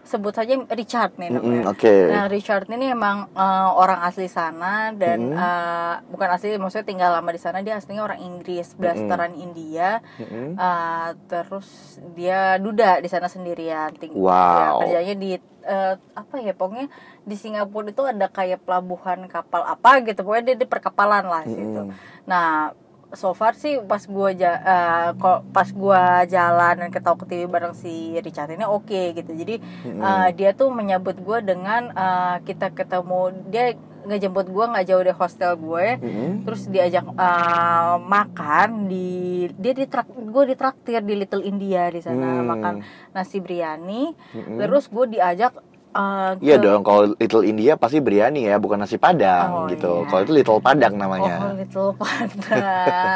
Speaker 2: sebut saja Richard nih namanya
Speaker 1: Mm-mm, Oke.
Speaker 2: Nah Richard ini emang eh, orang asli sana dan
Speaker 1: Mm.
Speaker 2: eh, bukan asli maksudnya tinggal lama di sana dia aslinya orang Inggris blasteran India
Speaker 1: Mm-mm.
Speaker 2: Uh, terus dia duda di sana sendirian ting
Speaker 1: Wow.
Speaker 2: ya, kerjanya di uh, apa ya pokoknya di Singapura itu ada kayak pelabuhan kapal apa gitu pokoknya dia di perkapalan lah gitu
Speaker 1: Mm-mm.
Speaker 2: nah so far sih pas gua ja, uh, kok pas gua jalan dan ketawa ke TV bareng si Richard ini oke gitu jadi uh, dia tuh menyambut gua dengan uh, kita ketemu dia ngejemput gua nggak jauh dari hostel gue
Speaker 1: Mm-mm.
Speaker 2: terus diajak uh, makan di dia di gue ditraktir di Little India di sana
Speaker 1: Hmm.
Speaker 2: makan nasi biryani
Speaker 1: Mm-mm.
Speaker 2: terus gue diajak uh,
Speaker 1: Iya
Speaker 2: ke-
Speaker 1: dong, kalau Little India pasti biryani ya, bukan nasi padang
Speaker 2: Oh,
Speaker 1: gitu.
Speaker 2: iya.
Speaker 1: Kalau itu Little Padang
Speaker 2: oh
Speaker 1: namanya.
Speaker 2: Little Padang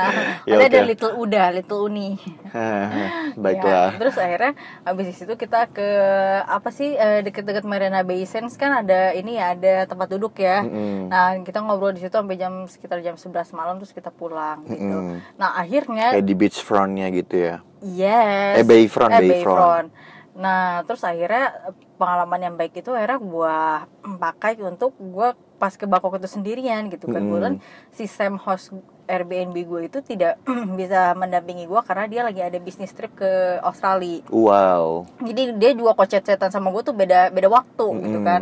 Speaker 1: Ya,
Speaker 2: ada ada. Little Uda Little Uni
Speaker 1: Baiklah.
Speaker 2: Ya, terus akhirnya habis di situ kita ke apa sih eh, deket-deket Marina Bay Sands kan ada ini ya ada tempat duduk ya
Speaker 1: Mm-mm.
Speaker 2: Nah, kita ngobrol di situ sampai jam sekitar jam 11 malam terus kita pulang gitu.
Speaker 1: Mm-mm.
Speaker 2: Nah, akhirnya
Speaker 1: Kayak di beachfrontnya gitu ya.
Speaker 2: yes.
Speaker 1: Eh, Bayfront,
Speaker 2: Eh,
Speaker 1: Bayfront.
Speaker 2: Nah, terus akhirnya pengalaman yang baik itu akhirnya gua pakai untuk gua pas ke Bangkok itu sendirian gitu kan.
Speaker 1: Mm-mm.
Speaker 2: Kebetulan si Sam host Airbnb gue itu tidak bisa mendampingi gua karena dia lagi ada bisnis trip ke Australia.
Speaker 1: Wow.
Speaker 2: Jadi dia juga kocet-cetan sama gue tuh beda beda waktu gitu
Speaker 1: Mm-mm.
Speaker 2: kan.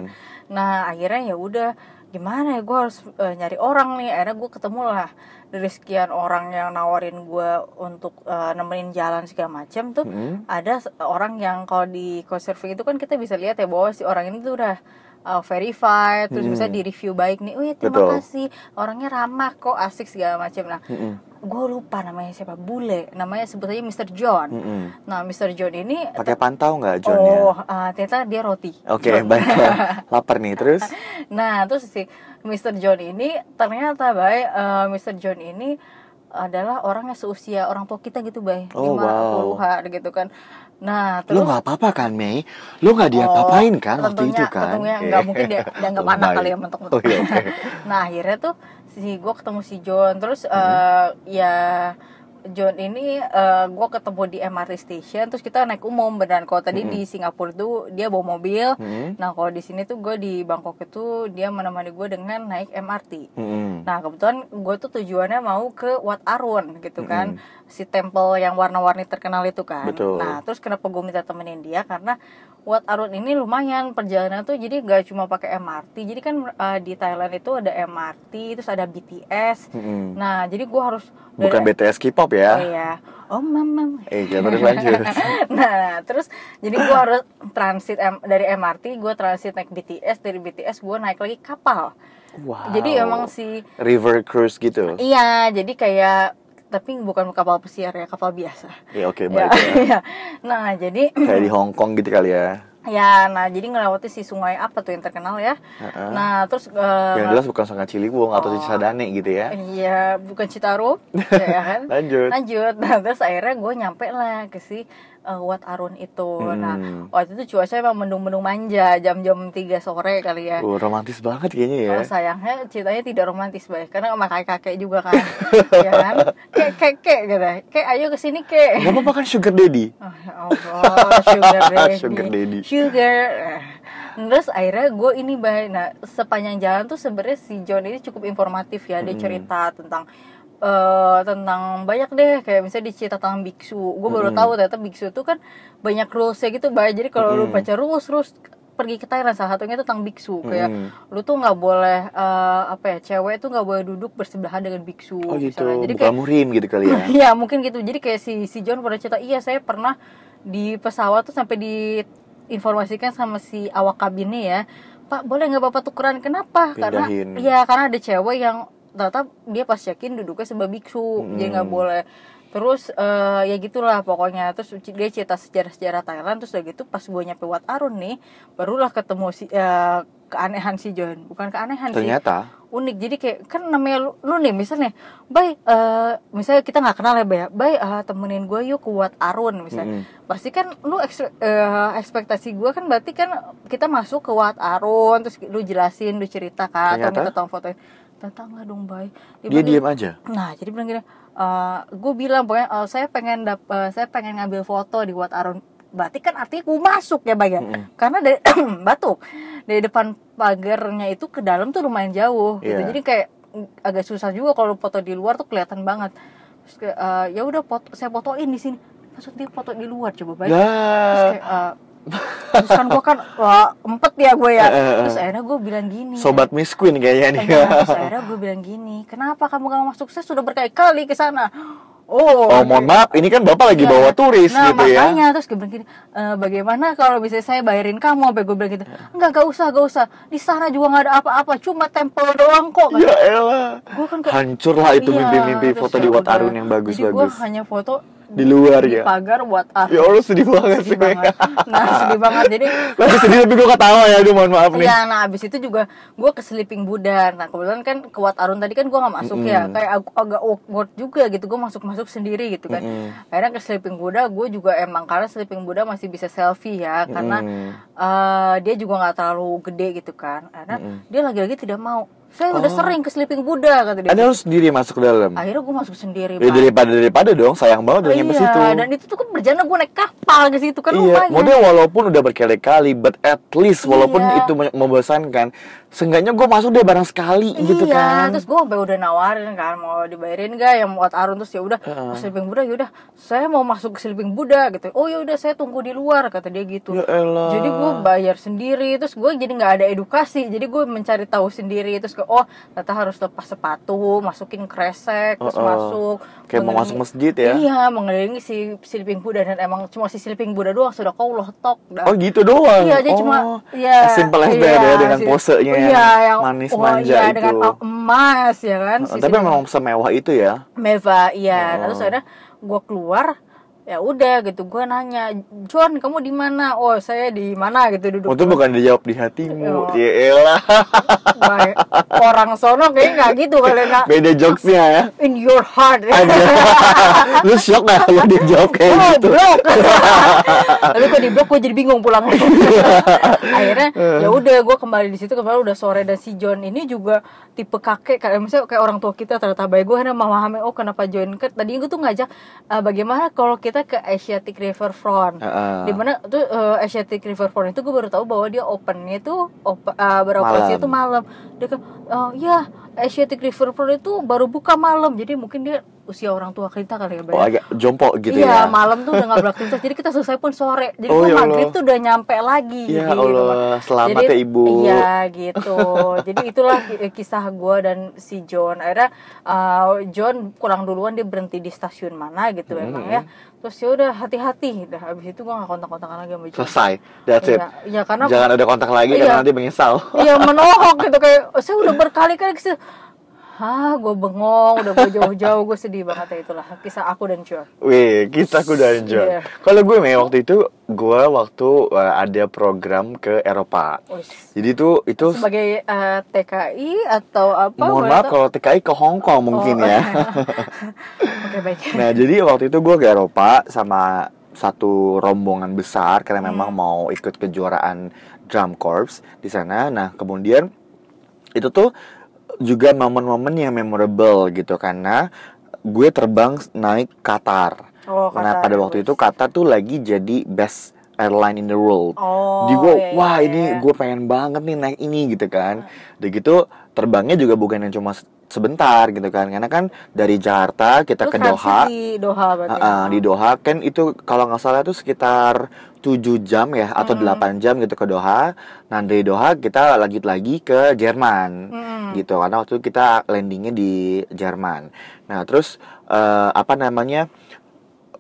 Speaker 2: Nah akhirnya ya udah gimana ya gue harus eh, nyari orang nih. Akhirnya gue ketemu lah dari sekian orang yang nawarin gue untuk eh, nemenin jalan segala macam tuh
Speaker 1: Mm-mm.
Speaker 2: ada orang yang kalau di co-surfing itu kan kita bisa lihat ya bahwa si orang ini tuh udah uh, verified terus
Speaker 1: Mm.
Speaker 2: bisa di review baik nih. Oh ya terima
Speaker 1: Betul.
Speaker 2: kasih orangnya ramah kok asik segala macam. Nah
Speaker 1: Mm-mm.
Speaker 2: Gue lupa namanya siapa bule namanya sebut aja Mr. John.
Speaker 1: Mm-mm.
Speaker 2: Nah Mr. John ini
Speaker 1: Pakai pantau nggak Johnnya?
Speaker 2: Oh, uh, ternyata dia roti.
Speaker 1: Oke,
Speaker 2: John.
Speaker 1: baiklah. Lapar nih terus.
Speaker 2: Nah, terus si Mr. John ini ternyata baik uh, Mr. John ini adalah orang yang seusia orang tua kita gitu, Bay.
Speaker 1: Oh,
Speaker 2: 50-an gitu kan. Nah,
Speaker 1: Lu
Speaker 2: terus
Speaker 1: nggak apa-apa kan, Mei? Lu nggak diapa-apain kan waktu itu kan?
Speaker 2: Tentunya nggak mungkin dia dia nggak
Speaker 1: Oh,
Speaker 2: panas
Speaker 1: baik.
Speaker 2: kali ya mentok-mentok.
Speaker 1: Oh iya, oke.
Speaker 2: nah akhirnya tuh si gue ketemu si John. Terus eh, ya John ini eh, gue ketemu di MRT station terus kita naik umum beneran. Kalau tadi di Singapura itu dia bawa mobil.
Speaker 1: Mm-mm.
Speaker 2: nah kalau di sini tuh gue di Bangkok itu dia menemani gue dengan naik MRT
Speaker 1: Mm-mm.
Speaker 2: Nah kebetulan gue tuh tujuannya mau ke Wat Arun gitu kan. Si temple yang warna-warni terkenal itu kan.
Speaker 1: Betul.
Speaker 2: Nah terus kenapa gue minta temenin dia? Karena Wat Arun ini lumayan perjalanan tuh jadi nggak cuma pakai MRT jadi kan eh, di Thailand itu ada MRT terus ada BTS
Speaker 1: Mm-mm.
Speaker 2: nah jadi gue harus
Speaker 1: Bukan
Speaker 2: dari-
Speaker 1: BTS K-pop
Speaker 2: oh
Speaker 1: ya.
Speaker 2: iya oh mama
Speaker 1: Eh, ya, terus lanjut.
Speaker 2: nah terus jadi gue harus transit M- dari MRT gue transit naik BTS dari BTS gue naik lagi kapal
Speaker 1: Wow.
Speaker 2: jadi emang si
Speaker 1: river cruise gitu.
Speaker 2: iya jadi kayak tapi bukan kapal pesiar ya kapal biasa
Speaker 1: Ya oke
Speaker 2: ya,
Speaker 1: baik. ya.
Speaker 2: iya. nah jadi
Speaker 1: Kayak di Hong Kong gitu kali ya.
Speaker 2: Ya nah jadi ngelewati si sungai apa tuh yang terkenal ya
Speaker 1: Heeh.
Speaker 2: nah terus eh,
Speaker 1: Yang jelas bukan Sungai Ciliwung atau
Speaker 2: Oh.
Speaker 1: Cisadane gitu ya.
Speaker 2: iya bukan Citarum ya kan
Speaker 1: Lanjut.
Speaker 2: lanjut nah terus akhirnya gue nyampe lah ke si eh, Wat Arun itu nah
Speaker 1: Hmm.
Speaker 2: waktu itu cuaca emang mendung-mendung manja jam-jam 3 sore kali ya
Speaker 1: Oh, romantis banget kayaknya ya.
Speaker 2: Oh, sayangnya ceritanya tidak romantis baik karena sama kakek-kakek juga kan ya kan kek kek kek gitu kek ayo ke sini kek
Speaker 1: Gak apa-apa kan sugar daddy.
Speaker 2: Oh, ya Allah, sugar daddy.
Speaker 1: Sugar daddy.
Speaker 2: Sugar. Terus akhirnya gue ini baik. Nah, sepanjang jalan tuh sebenarnya si John ini cukup informatif ya. Dia
Speaker 1: Mm-mm.
Speaker 2: cerita tentang eh tentang banyak deh kayak misalnya dicerita tentang biksu. Gue baru
Speaker 1: Mm-mm.
Speaker 2: tahu ternyata biksu tuh kan banyak rulesnya gitu, Bay. Jadi kalau lu
Speaker 1: Mm-mm.
Speaker 2: baca rules rules pergi ke Thailand salah satunya tentang biksu kayak
Speaker 1: Mm-mm.
Speaker 2: lu tuh nggak boleh eh, apa ya cewek tuh nggak boleh duduk bersebelahan dengan biksu
Speaker 1: Oh gitu.
Speaker 2: misalnya. jadi
Speaker 1: Bukan
Speaker 2: kayak
Speaker 1: murim gitu kali ya.
Speaker 2: Iya mungkin gitu. Jadi kayak si si John pernah cerita, iya saya pernah di pesawat tuh sampai diinformasikan sama si awak kabinnya ya, Pak boleh nggak bapak tukeran? Kenapa? Karena
Speaker 1: Pindahin.
Speaker 2: iya karena ada cewek yang ternyata dia pas yakin duduknya sebelah biksu,
Speaker 1: Hmm.
Speaker 2: jadi nggak boleh. Terus eh, ya gitulah pokoknya. Terus dia cerita sejarah-sejarah Thailand. Terus udah gitu pas gue nyampe Wat Arun nih, barulah ketemu si eh, keanehan si John. Bukan keanehan sih
Speaker 1: Ternyata.
Speaker 2: unik jadi kayak kan namanya lu, lu nih misalnya bay eh misalnya kita nggak kenal ya bay ya bay eh, temenin gue yuk kuat Arun misalnya
Speaker 1: Mm-mm.
Speaker 2: pasti kan lu eks- eh, ekspektasi gue kan berarti kan kita masuk ke Wat Arun terus lu jelasin lu cerita kan atau minta tolong fotoin ternyata nggak dong bay
Speaker 1: Dia
Speaker 2: bilang,
Speaker 1: diam aja.
Speaker 2: nah jadi bilang gini gue bilang pokoknya eh, saya pengen dap eh, saya pengen ngambil foto di Wat Arun berarti kan artinya gue masuk ya bay ya?
Speaker 1: Mm-mm.
Speaker 2: karena dari batuk dari depan pagarnya itu ke dalam tuh lumayan jauh gitu.
Speaker 1: Iya.
Speaker 2: jadi kayak agak susah juga kalau foto di luar tuh kelihatan banget. Terus kayak eh, ya udah foto saya fotoin di sini. Maksud dia foto di luar coba baik terus
Speaker 1: Lah.
Speaker 2: kayak eh, terus kan gue kan wah empet ya gue ya.
Speaker 1: Eh,
Speaker 2: terus akhirnya gue bilang gini.
Speaker 1: Sobat Miss Queen kayaknya nih.
Speaker 2: Enggak, terus akhirnya gue bilang gini kenapa kamu gak masuk? Saya sudah berkali-kali ke sana oh
Speaker 1: Oh, mohon maaf, ini kan Bapak lagi
Speaker 2: Iya.
Speaker 1: bawa turis
Speaker 2: nah,
Speaker 1: gitu ya.
Speaker 2: makanya terus gue bilang gini, "E, bagaimana kalau bisa saya bayarin kamu? Sampai gue bilang gitu, enggak, gak usah, gak usah. Di sana juga nggak ada apa-apa, cuma tempel doang kok.
Speaker 1: Ya elah.
Speaker 2: Gue kan kayak,
Speaker 1: Hancur lah itu
Speaker 2: iya,
Speaker 1: mimpi-mimpi
Speaker 2: terus
Speaker 1: foto di Wat. Arun yang
Speaker 2: Jadi gue
Speaker 1: bagus-bagus.
Speaker 2: hanya foto
Speaker 1: Di luar
Speaker 2: di
Speaker 1: ya.
Speaker 2: pagar Wat Arun.
Speaker 1: Ya Allah sedih banget sih.
Speaker 2: banget. Nah, sedih banget. Jadi
Speaker 1: Lagi sedih tapi gue ketawa ya, aduh mohon maaf nih.
Speaker 2: Iya, nah abis itu juga gue ke Sleeping Buddha. Nah kebetulan kan ke Wat Arun tadi kan gue nggak masuk ya,
Speaker 1: Mm-mm.
Speaker 2: kayak ag- agak awkward juga gitu. Gue masuk masuk sendiri gitu kan.
Speaker 1: Mm-mm.
Speaker 2: Akhirnya ke Sleeping Buddha, gue juga emang karena Sleeping Buddha masih bisa selfie ya, karena
Speaker 1: Mm-mm.
Speaker 2: eh, dia juga nggak terlalu gede gitu kan. Karena
Speaker 1: Mm-mm.
Speaker 2: dia lagi-lagi tidak mau. Saya udah
Speaker 1: Oh.
Speaker 2: sering ke Sleeping Buddha kata dia.
Speaker 1: Anda harus sendiri masuk ke dalam.
Speaker 2: Akhirnya gue masuk sendiri.
Speaker 1: Ya daripada daripada dong, sayang banget udah nyampe
Speaker 2: iya,
Speaker 1: situ.
Speaker 2: dan itu tuh kan berjalan gue naik kapal ke situ kan
Speaker 1: Iya,
Speaker 2: lumayan.
Speaker 1: model walaupun udah berkali-kali, but at least walaupun
Speaker 2: Iya.
Speaker 1: itu me- membosankan, seenggaknya gue masuk deh bareng sekali gitu
Speaker 2: iya,
Speaker 1: kan.
Speaker 2: terus gue sampai udah nawarin kan mau dibayarin gak yang buat Arun terus ya udah ke Sleeping Buddha ya udah saya mau masuk ke Sleeping Buddha gitu oh ya udah saya tunggu di luar kata dia gitu
Speaker 1: Ya elah.
Speaker 2: jadi gue bayar sendiri terus gue jadi nggak ada edukasi jadi gue mencari tahu sendiri terus ke oh ternyata harus lepas sepatu masukin kresek terus
Speaker 1: Heeh.
Speaker 2: masuk
Speaker 1: Kayak mau masuk masjid ya.
Speaker 2: iya mengelilingi si Sleeping Buddha dan emang cuma si Sleeping Buddha doang sudah kau loh tok dah.
Speaker 1: Oh gitu doang.
Speaker 2: Iya, dia
Speaker 1: oh,
Speaker 2: cuma iya,
Speaker 1: simple as
Speaker 2: iya,
Speaker 1: that ya dengan
Speaker 2: sih.
Speaker 1: posenya
Speaker 2: Oh, iya, yang
Speaker 1: manis
Speaker 2: wah,
Speaker 1: manja
Speaker 2: iya,
Speaker 1: itu.
Speaker 2: dengan emas ya kan.
Speaker 1: Uh,
Speaker 2: si
Speaker 1: tapi memang semewah itu ya.
Speaker 2: Meva iya
Speaker 1: Oh.
Speaker 2: terus ada gue keluar ya udah gitu gue nanya John kamu di mana oh saya di mana gitu duduk
Speaker 1: Oh, itu bukan dijawab di hatimu.
Speaker 2: Oh.
Speaker 1: Ya elah.
Speaker 2: Orang sono kayak nggak gitu kali nak
Speaker 1: Beda jokesnya ya.
Speaker 2: in your heart
Speaker 1: Aja. Lu shock gak kalau dia jawab kayak
Speaker 2: oh
Speaker 1: gitu?
Speaker 2: blok tapi kok di blok gue jadi bingung pulang akhirnya ya udah gue kembali di situ kemarin udah sore dan si John ini juga tipe kakek kayak misalnya kayak orang tua kita ternyata baik gue hanya memahami oh kenapa John ke tadi gue tuh ngajak eh, bagaimana kalau kita ke Asiatic Riverfront
Speaker 1: Heeh.
Speaker 2: di mana tuh eh, Asiatic Riverfront itu gue baru tahu bahwa dia opennya tuh op, eh, beroperasi
Speaker 1: Malam.
Speaker 2: itu malam dia kan oh ya Asiatic River Front itu baru buka malam jadi mungkin dia usia orang tua kita kali ya.
Speaker 1: Oh agak jompo gitu
Speaker 2: iya
Speaker 1: ya.
Speaker 2: malam tuh udah nggak beraktivitas jadi kita selesai pun sore jadi
Speaker 1: Oh, ya
Speaker 2: maghrib tuh udah nyampe lagi
Speaker 1: Ya
Speaker 2: gitu.
Speaker 1: Allah, selamat
Speaker 2: Jadi,
Speaker 1: ya, Ibu.
Speaker 2: iya gitu jadi itulah ki- kisah gua dan si John akhirnya uh, John pulang duluan dia berhenti di stasiun mana gitu
Speaker 1: Hmm.
Speaker 2: memang ya terus ya udah hati-hati dah habis itu gua nggak kontak-kontakan lagi sama John
Speaker 1: Selesai. That's it.
Speaker 2: Iya, iya, karena
Speaker 1: Jangan ada kontak lagi
Speaker 2: Iya.
Speaker 1: karena nanti menyesal.
Speaker 2: Iya menohok gitu kayak saya udah berkali-kali. Hah, gue bengong, udah gue jauh-jauh, gue sedih banget ya itulah kisah aku dan John.
Speaker 1: Wih, kisahku dan John.
Speaker 2: Iya.
Speaker 1: Kalau gue Mei waktu itu gue waktu uh, ada program ke Eropa.
Speaker 2: Wis.
Speaker 1: Jadi itu itu
Speaker 2: Sebagai eh, TKI atau apa?
Speaker 1: mohon maaf kalau TKI ke Hong Kong mungkin
Speaker 2: Oh,
Speaker 1: ya.
Speaker 2: Oke baik.
Speaker 1: Nah, jadi waktu itu gue ke Eropa sama satu rombongan besar karena
Speaker 2: Hmm.
Speaker 1: memang mau ikut kejuaraan drum corps di sana. Nah, kemudian itu tuh juga momen-momen yang memorable gitu karena gue terbang naik Qatar.
Speaker 2: Oh,
Speaker 1: Nah,
Speaker 2: Qatar,
Speaker 1: pada waktu itu Qatar tuh lagi jadi best airline in the world.
Speaker 2: Oh,
Speaker 1: Di gue,
Speaker 2: iya, iya,
Speaker 1: wah
Speaker 2: iya.
Speaker 1: ini gue pengen banget nih naik ini gitu kan. Udah gitu terbangnya juga bukan yang cuma se- sebentar gitu kan. Karena kan dari Jakarta kita
Speaker 2: Lu
Speaker 1: ke Doha.
Speaker 2: Di Doha berarti.
Speaker 1: Ah, ah, di Doha kan itu kalau nggak salah tuh sekitar 7 jam ya atau
Speaker 2: Mm-mm.
Speaker 1: 8 jam gitu ke Doha. Nah dari Doha kita lanjut lagi ke Jerman
Speaker 2: Mm-mm.
Speaker 1: gitu karena waktu itu kita landingnya di Jerman. Nah terus eh, apa namanya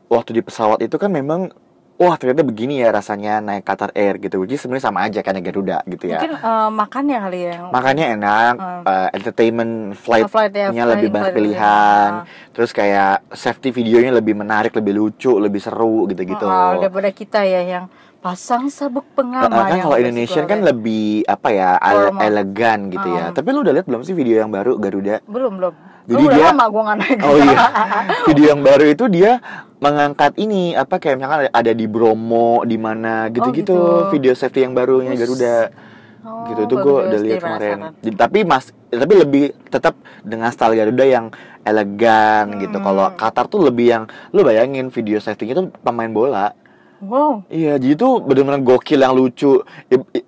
Speaker 1: waktu di pesawat itu kan memang wah ternyata begini ya rasanya naik Qatar Air gitu. Jadi sebenarnya sama aja kayak Garuda gitu ya.
Speaker 2: Mungkin eh, makannya kali ya.
Speaker 1: Makanya enak,
Speaker 2: Hmm.
Speaker 1: eh, entertainment flight,
Speaker 2: Flight ya, flight-
Speaker 1: lebih banyak
Speaker 2: flight
Speaker 1: pilihan,
Speaker 2: pilihan.
Speaker 1: terus kayak safety videonya lebih menarik, lebih lucu, lebih seru gitu-gitu.
Speaker 2: Ah, daripada kita ya yang pasang sabuk
Speaker 1: Nah,
Speaker 2: pengaman.
Speaker 1: kan
Speaker 2: yang
Speaker 1: kalau
Speaker 2: gua
Speaker 1: kan lebih apa ya, ele- elegan gitu ya.
Speaker 2: Hmm.
Speaker 1: Tapi lu udah lihat belum sih video yang baru Garuda?
Speaker 2: belum belum.
Speaker 1: Jadi
Speaker 2: Lu udah
Speaker 1: dia-
Speaker 2: lama gua nggak naik.
Speaker 1: Oh iya, video yang baru itu dia mengangkat ini apa kayak misalkan ada- di Bromo, di mana gitu-gitu,
Speaker 2: gitu.
Speaker 1: video safety yang barunya
Speaker 2: Us.
Speaker 1: Garuda.
Speaker 2: Oh,
Speaker 1: gitu itu gue udah
Speaker 2: jadi
Speaker 1: lihat kemarin. Jadi, tapi mas tapi lebih tetap dengan style Garuda yang elegan gitu
Speaker 2: Hmm.
Speaker 1: kalau Qatar tuh lebih yang lu bayangin video safety itu pemain bola
Speaker 2: Wow.
Speaker 1: iya jadi tuh benar-benar gokil yang lucu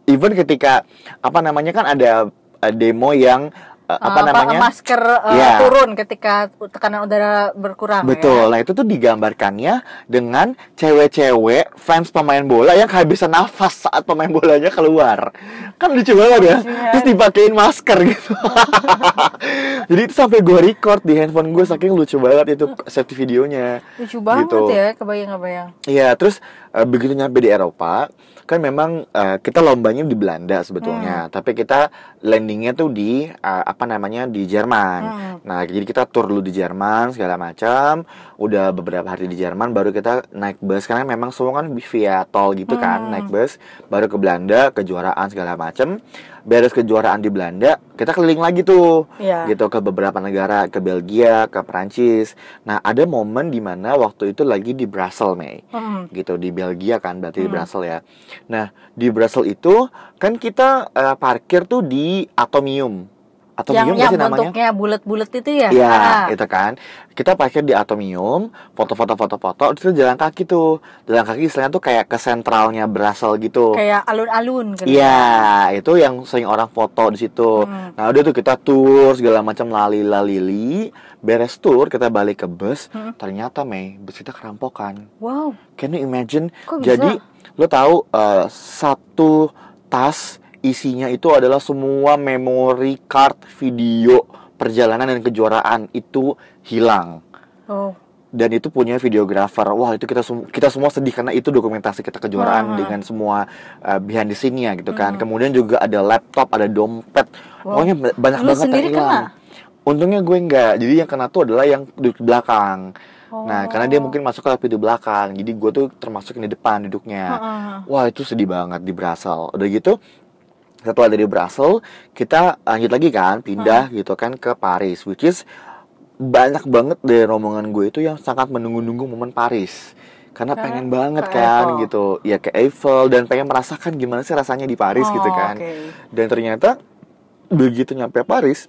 Speaker 1: even ketika apa namanya kan ada uh, demo yang uh, apa
Speaker 2: Eh,
Speaker 1: namanya
Speaker 2: masker eh,
Speaker 1: Iya.
Speaker 2: turun ketika tekanan udara berkurang
Speaker 1: Betul.
Speaker 2: ya?
Speaker 1: Nah, itu tuh digambarkannya dengan cewek-cewek fans pemain bola yang kehabisan nafas saat pemain bolanya keluar. Kan lucu banget ya.
Speaker 2: Lucu ya.
Speaker 1: Terus dipakein masker gitu. Jadi itu sampai gue record di handphone gue saking lucu banget itu safety videonya.
Speaker 2: lucu banget
Speaker 1: Gitu.
Speaker 2: ya kebayang kebayang
Speaker 1: Iya, terus eh, begitu nyampe di Eropa, kan memang eh, kita lombanya di Belanda sebetulnya, tapi kita landingnya tuh di eh, apa namanya di Jerman.
Speaker 2: Hmm.
Speaker 1: Nah, jadi kita tur dulu di Jerman segala macam. Udah beberapa hari di Jerman, baru kita naik bus karena memang semua kan via tol gitu kan,
Speaker 2: Hmm.
Speaker 1: naik bus, baru ke Belanda, kejuaraan segala macam. Beres kejuaraan di Belanda, kita keliling lagi tuh
Speaker 2: Iya.
Speaker 1: gitu ke beberapa negara ke Belgia ke Perancis nah ada momen di mana waktu itu lagi di Brussels Mei
Speaker 2: Hmm.
Speaker 1: gitu di Belgia kan berarti di
Speaker 2: Hmm.
Speaker 1: Brussels ya nah di Brussels itu kan kita eh, parkir tuh di Atomium Atomium
Speaker 2: yang
Speaker 1: namanya
Speaker 2: bentuknya bulat-bulat itu ya
Speaker 1: Iya,
Speaker 2: Ah.
Speaker 1: itu kan. Kita parkir di Atomium, foto-foto foto-foto, terus jalan kaki tuh. Jalan kaki istilahnya tuh kayak ke sentralnya Brussels gitu.
Speaker 2: kayak alun-alun gitu
Speaker 1: Iya, itu yang sering orang foto di situ.
Speaker 2: Hmm.
Speaker 1: Nah, udah tuh kita tour segala macam lalila-lili. Beres tour, kita balik ke bus.
Speaker 2: Hmm.
Speaker 1: Ternyata Mei, bus kita kerampokan.
Speaker 2: wow
Speaker 1: Can you imagine?
Speaker 2: Kok bisa?
Speaker 1: Jadi, lo tahu eh, satu tas isinya itu adalah semua memory card video perjalanan dan kejuaraan itu hilang
Speaker 2: oh
Speaker 1: dan itu punya videografer. Wah, itu kita sem- kita semua sedih karena itu dokumentasi kita kejuaraan
Speaker 2: Wah.
Speaker 1: dengan semua uh, behind the scene-nya gitu kan.
Speaker 2: Hmm.
Speaker 1: Kemudian juga ada laptop, ada dompet.
Speaker 2: Wow.
Speaker 1: Pokoknya ba- banyak
Speaker 2: Lu
Speaker 1: banget yang hilang. Untungnya gue enggak. Jadi yang kena tuh adalah yang duduk di belakang. Nah, karena dia
Speaker 2: Oh.
Speaker 1: mungkin masuk ke pintu belakang. Jadi gue tuh termasuk yang di depan duduknya.
Speaker 2: Heeh.
Speaker 1: Wah, itu sedih banget di Brussels. Udah gitu setelah dari Brussels kita lanjut lagi kan pindah gitu kan ke Paris which is banyak banget dari rombongan gue itu yang sangat menunggu-nunggu momen Paris. Karena pengen banget
Speaker 2: ke
Speaker 1: kan
Speaker 2: Eiffel.
Speaker 1: gitu. Ya ke Eiffel dan pengen merasakan gimana sih rasanya di Paris gitu
Speaker 2: Oh,
Speaker 1: kan.
Speaker 2: oke.
Speaker 1: dan ternyata begitu nyampe Paris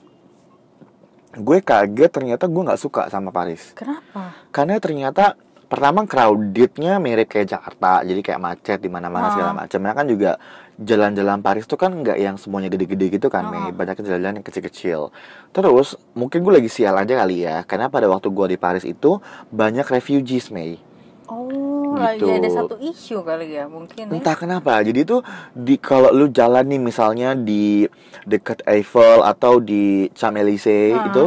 Speaker 1: gue kaget ternyata gue nggak suka sama Paris.
Speaker 2: Kenapa?
Speaker 1: Karena ternyata pertama crowdednya mirip kayak Jakarta jadi kayak macet di mana-mana
Speaker 2: Ah.
Speaker 1: segala macam Nah, kan juga jalan-jalan Paris tuh kan nggak yang semuanya gede-gede gitu kan
Speaker 2: Ah.
Speaker 1: Mei banyak jalan-jalan yang kecil-kecil terus mungkin gue lagi sial aja kali ya karena pada waktu gue di Paris itu banyak refugees Mei
Speaker 2: Oh,
Speaker 1: Gitu.
Speaker 2: lagi ada satu isu kali ya mungkin. ya.
Speaker 1: Entah kenapa. Jadi itu di kalau lu jalan nih misalnya di dekat Eiffel atau di Champs-Élysées
Speaker 2: Ah.
Speaker 1: itu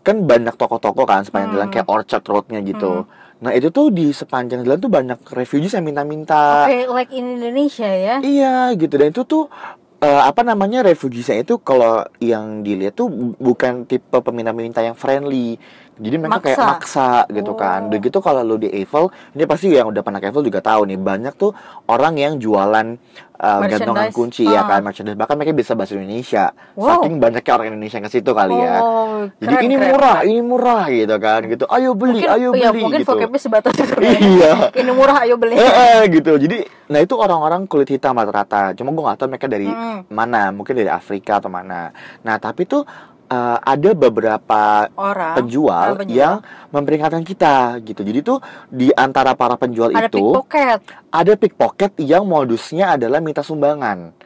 Speaker 1: kan banyak toko-toko kan sepanjang jalan
Speaker 2: Hmm.
Speaker 1: kayak Orchard Road-nya gitu. Nah, itu tuh di sepanjang jalan tuh banyak refugees yang minta-minta.
Speaker 2: Oke, like in Indonesia ya.
Speaker 1: Iya, gitu. Dan itu tuh eh, apa namanya refugeesnya itu kalau yang dilihat tuh bu- bukan tipe peminta-minta yang friendly. Jadi mereka kayak
Speaker 2: Maksa.
Speaker 1: maksa gitu kan.
Speaker 2: Oh.
Speaker 1: Udah gitu kalau lu di Eiffel, ini pasti yang udah pernah ke Eiffel juga tahu nih, banyak tuh orang yang jualan uh, gantungan kunci ya
Speaker 2: Ah.
Speaker 1: kan, merchandise. Bahkan mereka bisa bahasa Indonesia.
Speaker 2: Wow.
Speaker 1: Saking banyaknya orang Indonesia yang ke situ kali ya.
Speaker 2: Oh,
Speaker 1: Jadi
Speaker 2: keren,
Speaker 1: ini
Speaker 2: keren.
Speaker 1: murah, ini murah gitu kan. Gitu. Ayo beli,
Speaker 2: Mungkin,
Speaker 1: ayo
Speaker 2: ya,
Speaker 1: beli
Speaker 2: mungkin
Speaker 1: gitu.
Speaker 2: vocabnya sebatas itu. ya.
Speaker 1: Iya.
Speaker 2: Ini murah, ayo beli.
Speaker 1: Eh, eh, gitu. Jadi, nah itu orang-orang kulit hitam rata-rata. Cuma gue gak tahu mereka dari
Speaker 2: Mm.
Speaker 1: mana. Mungkin dari Afrika atau mana. Nah, tapi tuh eh, ada beberapa
Speaker 2: Orang.
Speaker 1: penjual,
Speaker 2: orang
Speaker 1: yang memperingatkan kita gitu. Jadi tuh di antara para penjual
Speaker 2: ada
Speaker 1: itu
Speaker 2: pickpocket.
Speaker 1: ada pickpocket yang modusnya adalah minta sumbangan.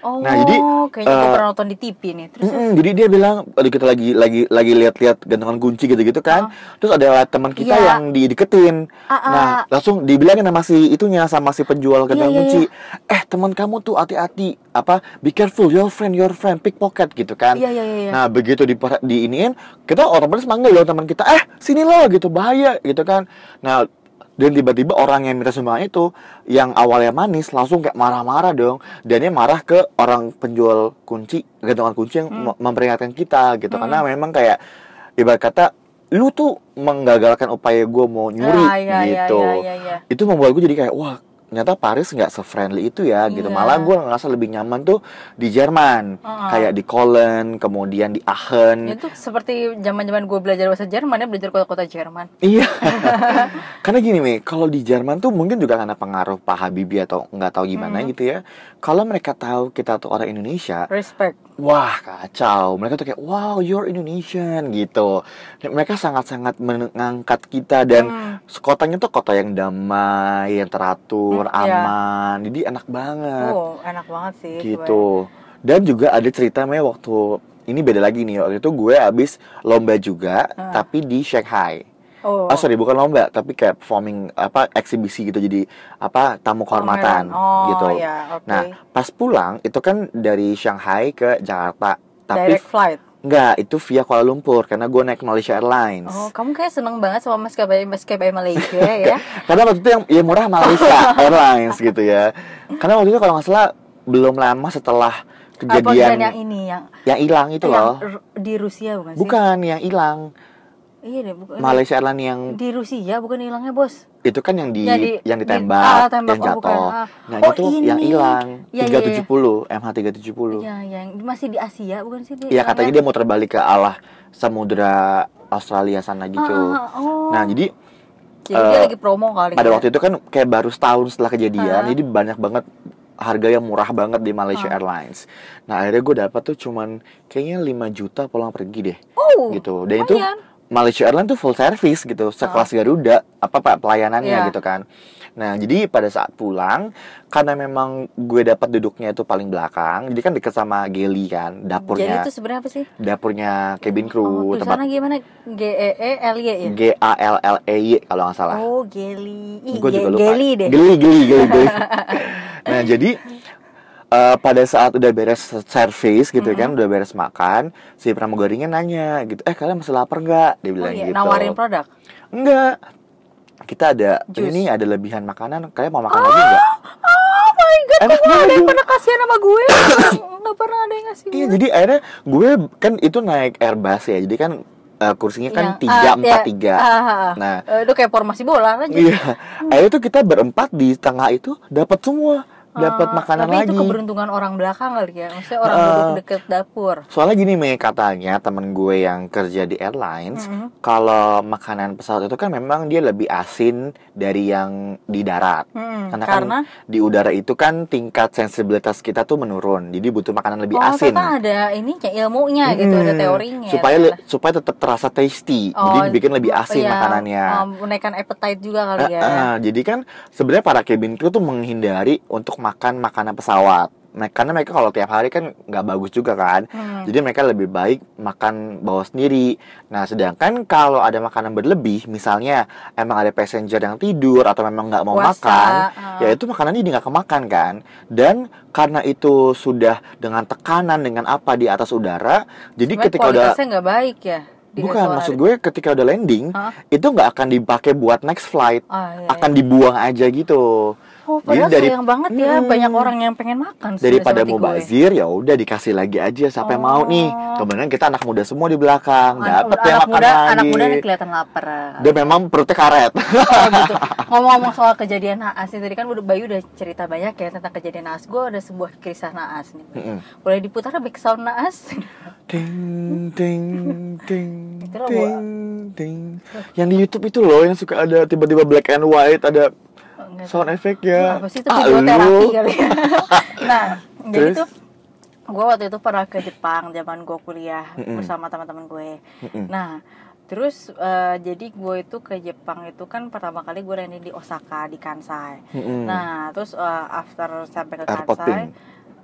Speaker 2: Oh,
Speaker 1: Nah, jadi,
Speaker 2: kayaknya
Speaker 1: eh,
Speaker 2: pernah nonton di TV nih. Terus
Speaker 1: Mm-mm, jadi dia bilang "Aduh, kita lagi lagi lagi lihat-lihat gantungan kunci gitu-gitu kan. Terus ada teman kita
Speaker 2: Iya.
Speaker 1: yang dideketin.
Speaker 2: Ah, ah.
Speaker 1: Nah, langsung dibilangin sama si itunya sama si penjual gantungan
Speaker 2: Iya, iya,
Speaker 1: kunci. Eh, teman kamu tuh hati-hati. Apa? Be careful, your friend, your friend, pickpocket gitu kan.
Speaker 2: Iya, iya, iya, iya.
Speaker 1: Nah, begitu di diiniin, kita otomatis manggil dong teman kita, "Eh, sini lo," gitu, bahaya gitu kan. Nah, dan tiba-tiba orang yang minta sumbangan itu yang awalnya manis langsung kayak marah-marah dong dan dia marah ke orang penjual kunci gantungan kunci yang
Speaker 2: Hmm.
Speaker 1: mem- memperingatkan kita gitu karena memang kayak ibarat kata lu tuh menggagalkan upaya gue mau nyuri
Speaker 2: Ah, iya, iya,
Speaker 1: gitu
Speaker 2: iya, iya, iya.
Speaker 1: itu membuat gue jadi kayak wah ternyata Paris nggak se-friendly itu ya gitu
Speaker 2: Iya.
Speaker 1: malah gue ngerasa lebih nyaman tuh di Jerman
Speaker 2: Uh-uh.
Speaker 1: kayak di Cologne kemudian di Aachen
Speaker 2: Itu seperti zaman-zaman gue belajar bahasa Jerman ya, belajar kota-kota Jerman.
Speaker 1: Iya. Karena gini nih, kalau di Jerman tuh mungkin juga karena pengaruh Pak Habibie atau nggak tahu gimana
Speaker 2: Hmm.
Speaker 1: gitu ya. Kalau mereka tahu kita tuh orang Indonesia,
Speaker 2: Respect.
Speaker 1: Wah kacau. Mereka tuh kayak wow, you're Indonesian gitu. Mereka sangat-sangat mengangkat kita dan
Speaker 2: Hmm.
Speaker 1: kotanya tuh kota yang damai, yang teratur,
Speaker 2: Hmm, iya.
Speaker 1: aman. Jadi enak banget
Speaker 2: Oh, enak banget sih.
Speaker 1: gitu. Dan juga ada cerita Mei waktu ini beda lagi nih. Waktu itu gue abis lomba juga,
Speaker 2: Ah.
Speaker 1: tapi di Shanghai.
Speaker 2: Oh,
Speaker 1: Ah sorry bukan lomba tapi kayak performing apa eksibisi gitu jadi apa tamu kehormatan
Speaker 2: Oh,
Speaker 1: gitu.
Speaker 2: ya, oke.
Speaker 1: Nah pas pulang itu kan dari Shanghai ke Jakarta tapi
Speaker 2: Direct flight.
Speaker 1: enggak itu via Kuala Lumpur karena gue naik Malaysia Airlines.
Speaker 2: Oh, kamu kayak seneng banget sama maskapai maskapai Malaysia ya?
Speaker 1: Karena waktu itu yang, yang murah Malaysia Airlines gitu ya. Karena waktu itu kalau nggak salah belum lama setelah
Speaker 2: Apa
Speaker 1: kejadian
Speaker 2: dan yang ini yang
Speaker 1: yang hilang itu
Speaker 2: yang
Speaker 1: loh.
Speaker 2: di Rusia bukan sih?
Speaker 1: Bukan yang hilang
Speaker 2: Iya deh, bukan.
Speaker 1: Malaysia Airlines yang
Speaker 2: Di Rusia bukan hilangnya, Bos.
Speaker 1: itu kan yang di
Speaker 2: Ya, di-
Speaker 1: yang
Speaker 2: di-
Speaker 1: ditembak,
Speaker 2: ah, tembak,
Speaker 1: yang
Speaker 2: oh, bukan,
Speaker 1: jatuh.
Speaker 2: ah.
Speaker 1: Nah,
Speaker 2: Oh,
Speaker 1: itu
Speaker 2: ini.
Speaker 1: yang hilang
Speaker 2: iya,
Speaker 1: 370 MH 370.
Speaker 2: Iya, yang masih di Asia bukan sih dia?
Speaker 1: Iya, katanya dia mau terbalik ke arah samudra Australia sana gitu.
Speaker 2: Ah, oh.
Speaker 1: Nah, jadi
Speaker 2: Jadi dia
Speaker 1: eh,
Speaker 2: lagi promo kali
Speaker 1: pada
Speaker 2: ya?
Speaker 1: waktu itu kan kayak baru setahun setelah kejadian,
Speaker 2: Ah.
Speaker 1: jadi banyak banget harga yang murah banget di Malaysia
Speaker 2: Ah.
Speaker 1: Airlines. Nah, akhirnya gue dapat tuh cuman kayaknya 5 juta pulang pergi deh.
Speaker 2: Oh,
Speaker 1: gitu. Dan itu
Speaker 2: lumayan.
Speaker 1: Malaysia Airlines tuh full service gitu, sekelas Garuda, apa pak pelayanannya
Speaker 2: Iya.
Speaker 1: gitu kan. Nah, jadi pada saat pulang, karena memang gue dapat duduknya itu paling belakang, jadi kan deket sama Geli kan,
Speaker 2: Jadi
Speaker 1: dapurnya,
Speaker 2: itu sebenarnya apa sih?
Speaker 1: dapurnya cabin
Speaker 2: Oh,
Speaker 1: crew,
Speaker 2: tulisannya
Speaker 1: tempat
Speaker 2: gimana? G E E L Y ya?
Speaker 1: G A L L E Y kalau nggak salah.
Speaker 2: Oh, geli.
Speaker 1: Gue juga lupa.
Speaker 2: Geli deh.
Speaker 1: Geli, geli, geli, geli. nah, jadi eh, pada saat udah beres service gitu kan, udah beres makan, si pramugarinya nanya gitu, eh kalian masih lapar nggak? Dia
Speaker 2: Oh
Speaker 1: bilang
Speaker 2: iya,
Speaker 1: gitu.
Speaker 2: nawarin produk.
Speaker 1: Enggak. Kita ada
Speaker 2: Jus.
Speaker 1: ini ada lebihan makanan. Kalian mau makan lagi enggak?
Speaker 2: Oh my god,
Speaker 1: Enak
Speaker 2: kok nggak ada yang pernah kasihan sama gue? Nggak pernah ada yang ngasih
Speaker 1: Iya,
Speaker 2: gue.
Speaker 1: jadi akhirnya gue kan itu naik Airbus ya. Jadi kan eh, kursinya kan
Speaker 2: Yang-
Speaker 1: tiga
Speaker 2: ah,
Speaker 1: empat
Speaker 2: ya,
Speaker 1: tiga.
Speaker 2: ah, ah, ah.
Speaker 1: Nah,
Speaker 2: Eh, itu kayak formasi bola aja.
Speaker 1: iya. Akhirnya tuh kita berempat di tengah itu dapat semua dapat
Speaker 2: Ah,
Speaker 1: makanan
Speaker 2: tapi
Speaker 1: lagi.
Speaker 2: itu keberuntungan orang belakang kali ya maksudnya orang
Speaker 1: Ah.
Speaker 2: duduk deket dapur
Speaker 1: Soalnya gini Mei katanya temen gue yang kerja di airlines,
Speaker 2: Mhm.
Speaker 1: kalau makanan pesawat itu kan memang dia lebih asin dari yang di darat.
Speaker 2: Hmm,
Speaker 1: Karena,
Speaker 2: karena
Speaker 1: kan di udara itu kan tingkat sensibilitas kita tuh menurun, jadi butuh makanan lebih
Speaker 2: oh
Speaker 1: asin.
Speaker 2: ternyata ada ininya ilmunya gitu ada teorinya
Speaker 1: Supaya le- supaya tetap terasa tasty,
Speaker 2: Oh,
Speaker 1: jadi dibikin lebih asin
Speaker 2: iya,
Speaker 1: makanannya.
Speaker 2: um, menaikkan appetite juga kali ya
Speaker 1: Ah, ah, jadi kan sebenarnya para cabin crew tuh menghindari untuk makan makanan pesawat. Karena mereka kalau tiap hari kan nggak bagus juga kan.
Speaker 2: Hmm.
Speaker 1: Jadi mereka lebih baik makan bawa sendiri. Nah, sedangkan kalau ada makanan berlebih, misalnya emang ada passenger yang tidur atau memang nggak mau
Speaker 2: Puasa,
Speaker 1: makan,
Speaker 2: ah.
Speaker 1: ya itu makanannya nggak kemakan kan. Dan karena itu sudah dengan tekanan dengan apa di atas udara, jadi
Speaker 2: Sebenarnya
Speaker 1: ketika udah
Speaker 2: nggak baik ya di
Speaker 1: bukan maksud gue ketika udah landing,
Speaker 2: Hah?
Speaker 1: itu nggak akan dipakai buat next flight,
Speaker 2: Ah, iya,
Speaker 1: akan
Speaker 2: iya.
Speaker 1: dibuang aja gitu.
Speaker 2: Oh,
Speaker 1: Jadi dari-
Speaker 2: sayang banget ya
Speaker 1: Hmm.
Speaker 2: banyak orang yang pengen makan
Speaker 1: Daripada
Speaker 2: seperti
Speaker 1: mau
Speaker 2: gue.
Speaker 1: bazir ya udah dikasih lagi aja siapa yang mau nih.
Speaker 2: Oh.
Speaker 1: Kemudian kita anak muda semua di belakang, dapat yang
Speaker 2: anak
Speaker 1: makan
Speaker 2: muda
Speaker 1: lagi.
Speaker 2: anak muda nih kelihatan lapar
Speaker 1: Dia memang perutnya karet.
Speaker 2: Oh, gitu. ngomong-ngomong soal kejadian naas nih tadi kan udah Bayu udah cerita banyak ya tentang kejadian naas gue ada sebuah kisah naas nih
Speaker 1: Mm-mm.
Speaker 2: boleh diputar back sound naas
Speaker 1: Ting ting ting ting ting. Yang di YouTube itu loh yang suka ada tiba-tiba black and white ada
Speaker 2: Enggak
Speaker 1: sound effect ya.
Speaker 2: apa sih itu kali ya nah jadi
Speaker 1: Terus?
Speaker 2: tuh gue waktu itu pernah ke Jepang zaman gue kuliah
Speaker 1: Mm-mm.
Speaker 2: bersama teman-teman gue
Speaker 1: Mm-mm.
Speaker 2: Nah, terus eh, jadi gue itu ke Jepang itu kan pertama kali gue landing di Osaka di Kansai.
Speaker 1: Mm-mm.
Speaker 2: Nah, terus eh, after sampai ke
Speaker 1: Airport
Speaker 2: Kansai,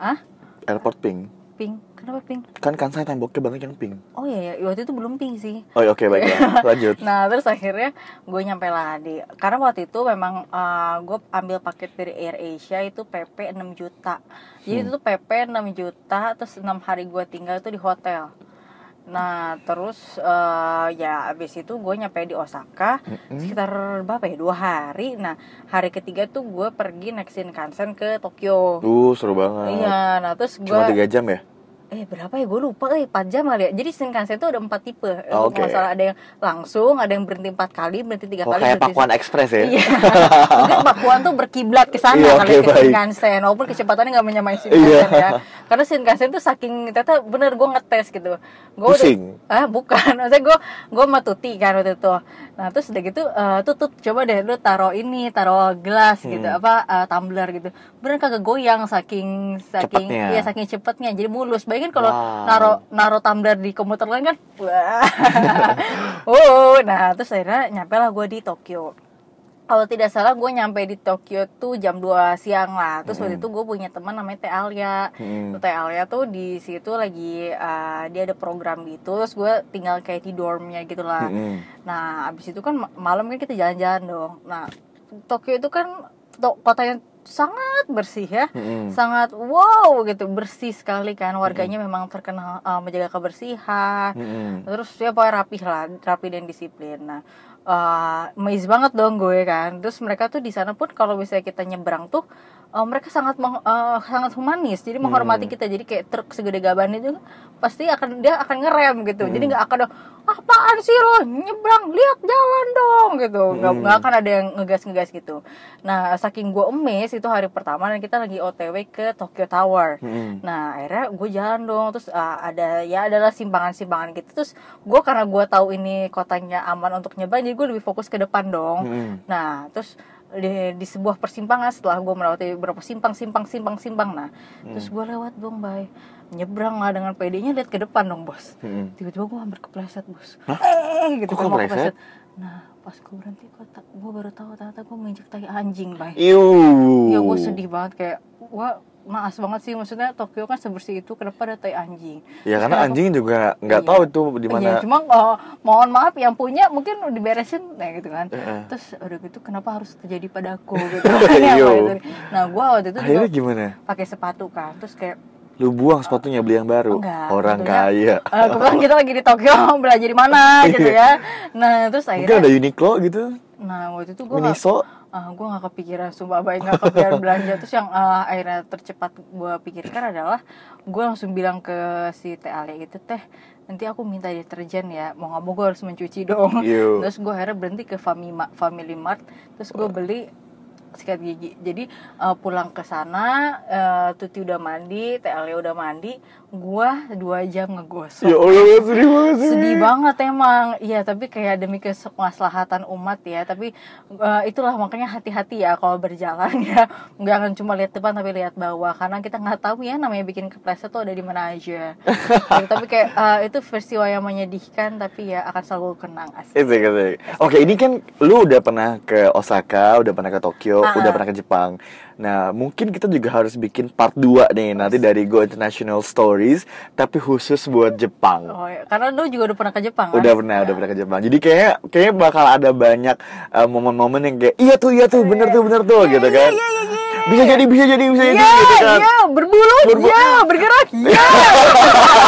Speaker 2: ah,
Speaker 1: Airport pink.
Speaker 2: Pink, kenapa pink?
Speaker 1: Kan kan saya temboknya banyak yang pink.
Speaker 2: Oh iya, ya waktu itu belum pink sih.
Speaker 1: Oh iya, oke baiklah. Lanjut.
Speaker 2: Nah, terus akhirnya gue nyampe lah di karena waktu itu memang eh, gue ambil paket dari Air Asia itu PP 6 juta. Jadi
Speaker 1: Hmm.
Speaker 2: itu PP 6 juta terus 6 hari gue tinggal itu di hotel. Nah, terus eh, ya abis itu gue nyampe di Osaka
Speaker 1: Mm-mm.
Speaker 2: sekitar berapa ya dua hari. Nah, hari ketiga tuh gue pergi naik Shinkansen ke Tokyo.
Speaker 1: Uh, seru banget.
Speaker 2: Iya, nah terus gue
Speaker 1: Cuma tiga jam ya?
Speaker 2: Eh berapa ya gue lupa eh 4 jam kali ya jadi Shinkansen itu ada empat tipe
Speaker 1: Oh,
Speaker 2: Untuk
Speaker 1: oke.
Speaker 2: masalah ada yang langsung ada yang berhenti empat kali berhenti tiga
Speaker 1: Oh,
Speaker 2: kali
Speaker 1: kayak Pakuan Express ya?
Speaker 2: iya mungkin Pakuan tuh berkiblat ke sana
Speaker 1: Iya,
Speaker 2: kali
Speaker 1: oke,
Speaker 2: ke
Speaker 1: baik.
Speaker 2: Shinkansen walaupun kecepatannya nggak menyamai Shinkansen
Speaker 1: Iya.
Speaker 2: ya karena Shinkansen tuh saking ternyata bener gue ngetes gitu gue
Speaker 1: Pusing?
Speaker 2: ah bukan maksudnya gue gue sama Tuti kan waktu itu nah terus udah gitu eh, tuh tuh coba deh lu taruh ini taruh gelas gitu
Speaker 1: Hmm.
Speaker 2: apa eh, tumbler gitu bener kagak goyang saking saking
Speaker 1: Cepetnya.
Speaker 2: iya saking cepetnya jadi mulus bayangin kalau
Speaker 1: Wow.
Speaker 2: naro naro tumbler di komuter lain kan wah oh nah terus akhirnya nyampe lah gue di Tokyo kalau tidak salah gue nyampe di Tokyo tuh jam 2 siang lah terus waktu
Speaker 1: Mm.
Speaker 2: itu gue punya teman namanya Teh Alia
Speaker 1: Mm.
Speaker 2: Teh Alia tuh di situ lagi uh, dia ada program gitu terus gue tinggal kayak di dormnya gitu lah
Speaker 1: Mm-mm.
Speaker 2: nah abis itu kan ma- malam kan kita jalan-jalan dong nah Tokyo itu kan to- kota yang sangat bersih ya.
Speaker 1: Mm-mm.
Speaker 2: sangat wow gitu bersih sekali kan. Warganya memang terkenal uh, menjaga kebersihan.
Speaker 1: Mm-mm.
Speaker 2: terus ya pokoknya rapih lah rapi dan disiplin. Nah uh, amazed banget dong gue kan. Terus mereka tuh di sana pun kalau misalnya kita nyebrang tuh uh, mereka sangat meng- uh, sangat humanis jadi menghormati
Speaker 1: Hmm.
Speaker 2: kita jadi kayak truk segede gaban itu pasti akan dia akan ngerem gitu
Speaker 1: Hmm.
Speaker 2: jadi nggak akan ada apaan sih lo nyebrang lihat jalan dong gitu nggak
Speaker 1: Hmm.
Speaker 2: nggak akan ada yang ngegas ngegas gitu nah saking gue emes itu hari pertama dan kita lagi otw ke Tokyo Tower
Speaker 1: Mm-mm.
Speaker 2: Nah akhirnya gue jalan dong terus uh, ada ya adalah simpangan-simpangan gitu terus gue karena gue tahu ini kotanya aman untuk nyebrang jadi gue lebih fokus ke depan dong.
Speaker 1: Mm-mm.
Speaker 2: Nah terus di, di sebuah persimpangan setelah gue melewati beberapa simpang simpang simpang simpang nah terus gue lewat dong bay nyebrang lah dengan PD-nya lihat ke depan dong bos
Speaker 1: Mm-mm.
Speaker 2: tiba-tiba gue hampir kepleset bos
Speaker 1: Hah?
Speaker 2: eh gitu
Speaker 1: Kok
Speaker 2: mau
Speaker 1: kepleset?
Speaker 2: nah pas gue berhenti gue gue baru tahu ternyata gue menginjak tai anjing bay
Speaker 1: Iu.
Speaker 2: ya gue sedih banget kayak wah naas banget sih maksudnya Tokyo kan sebersih itu kenapa ada tai anjing
Speaker 1: Ya
Speaker 2: Terus
Speaker 1: karena
Speaker 2: kenapa-
Speaker 1: anjing juga nggak
Speaker 2: Iya.
Speaker 1: tahu itu di
Speaker 2: Iya,
Speaker 1: mana.
Speaker 2: cuma eh, mohon maaf yang punya mungkin diberesin nah gitu kan
Speaker 1: Heeh.
Speaker 2: terus udah gitu kenapa harus terjadi padaku gitu
Speaker 1: Iya.
Speaker 2: itu. nah gue waktu itu
Speaker 1: Akhirnya
Speaker 2: juga
Speaker 1: gimana?
Speaker 2: pakai sepatu kan terus kayak
Speaker 1: Lu buang sepatunya beli yang baru.
Speaker 2: Enggak,
Speaker 1: Orang kaya.
Speaker 2: eh, kebetulan kita lagi di Tokyo belajar di mana gitu ya nah terus
Speaker 1: Mungkin
Speaker 2: akhirnya
Speaker 1: ada Uniqlo gitu.
Speaker 2: nah waktu itu gue
Speaker 1: Miniso.
Speaker 2: Ah, gue gak kepikiran sumpah baik gak kepikiran belanja. Terus yang ah, akhirnya tercepat gue pikirkan adalah gue langsung bilang ke si teh Ale itu teh nanti aku minta deterjen ya mau nggak mau gue harus mencuci dong.
Speaker 1: Yo.
Speaker 2: terus gue akhirnya berhenti ke Family Mart, Family Mart. Terus gue beli sikat gigi. Jadi eh, pulang ke sana eh, Tuti udah mandi TL udah mandi gua dua jam ngegosok.
Speaker 1: Ya Allah, sedih banget sih.
Speaker 2: sedih banget emang. Iya tapi kayak demi kemaslahatan umat ya. Tapi eh, itulah makanya hati-hati ya kalau berjalan ya. Nggak akan cuma lihat depan tapi lihat bawah. Karena kita nggak tahu ya namanya bikin kepleset tuh ada di mana aja. Gitu, tapi kayak eh, itu peristiwa yang menyedihkan tapi ya akan selalu kenang asli
Speaker 1: Asik, asik. Oke, ini kan lu udah pernah ke Osaka, udah pernah ke Tokyo,
Speaker 2: Ah,
Speaker 1: udah
Speaker 2: ah.
Speaker 1: pernah ke Jepang. Nah, mungkin kita juga harus bikin part 2 nih nanti dari Go International Stories, tapi khusus buat Jepang.
Speaker 2: oh, ya. karena lu juga udah pernah ke Jepang kan?
Speaker 1: Udah pernah, udah pernah ke Jepang. Jadi kayak kayaknya bakal ada banyak uh, momen-momen yang kayak iya tuh, iya tuh, bener tuh, bener tuh gitu kan.
Speaker 2: iya, iya, iya.
Speaker 1: Bisa jadi, bisa jadi, bisa jadi
Speaker 2: Iya,
Speaker 1: gitu kan.
Speaker 2: iya, berbulu,
Speaker 1: Berbu-
Speaker 2: iya, bergerak, iya.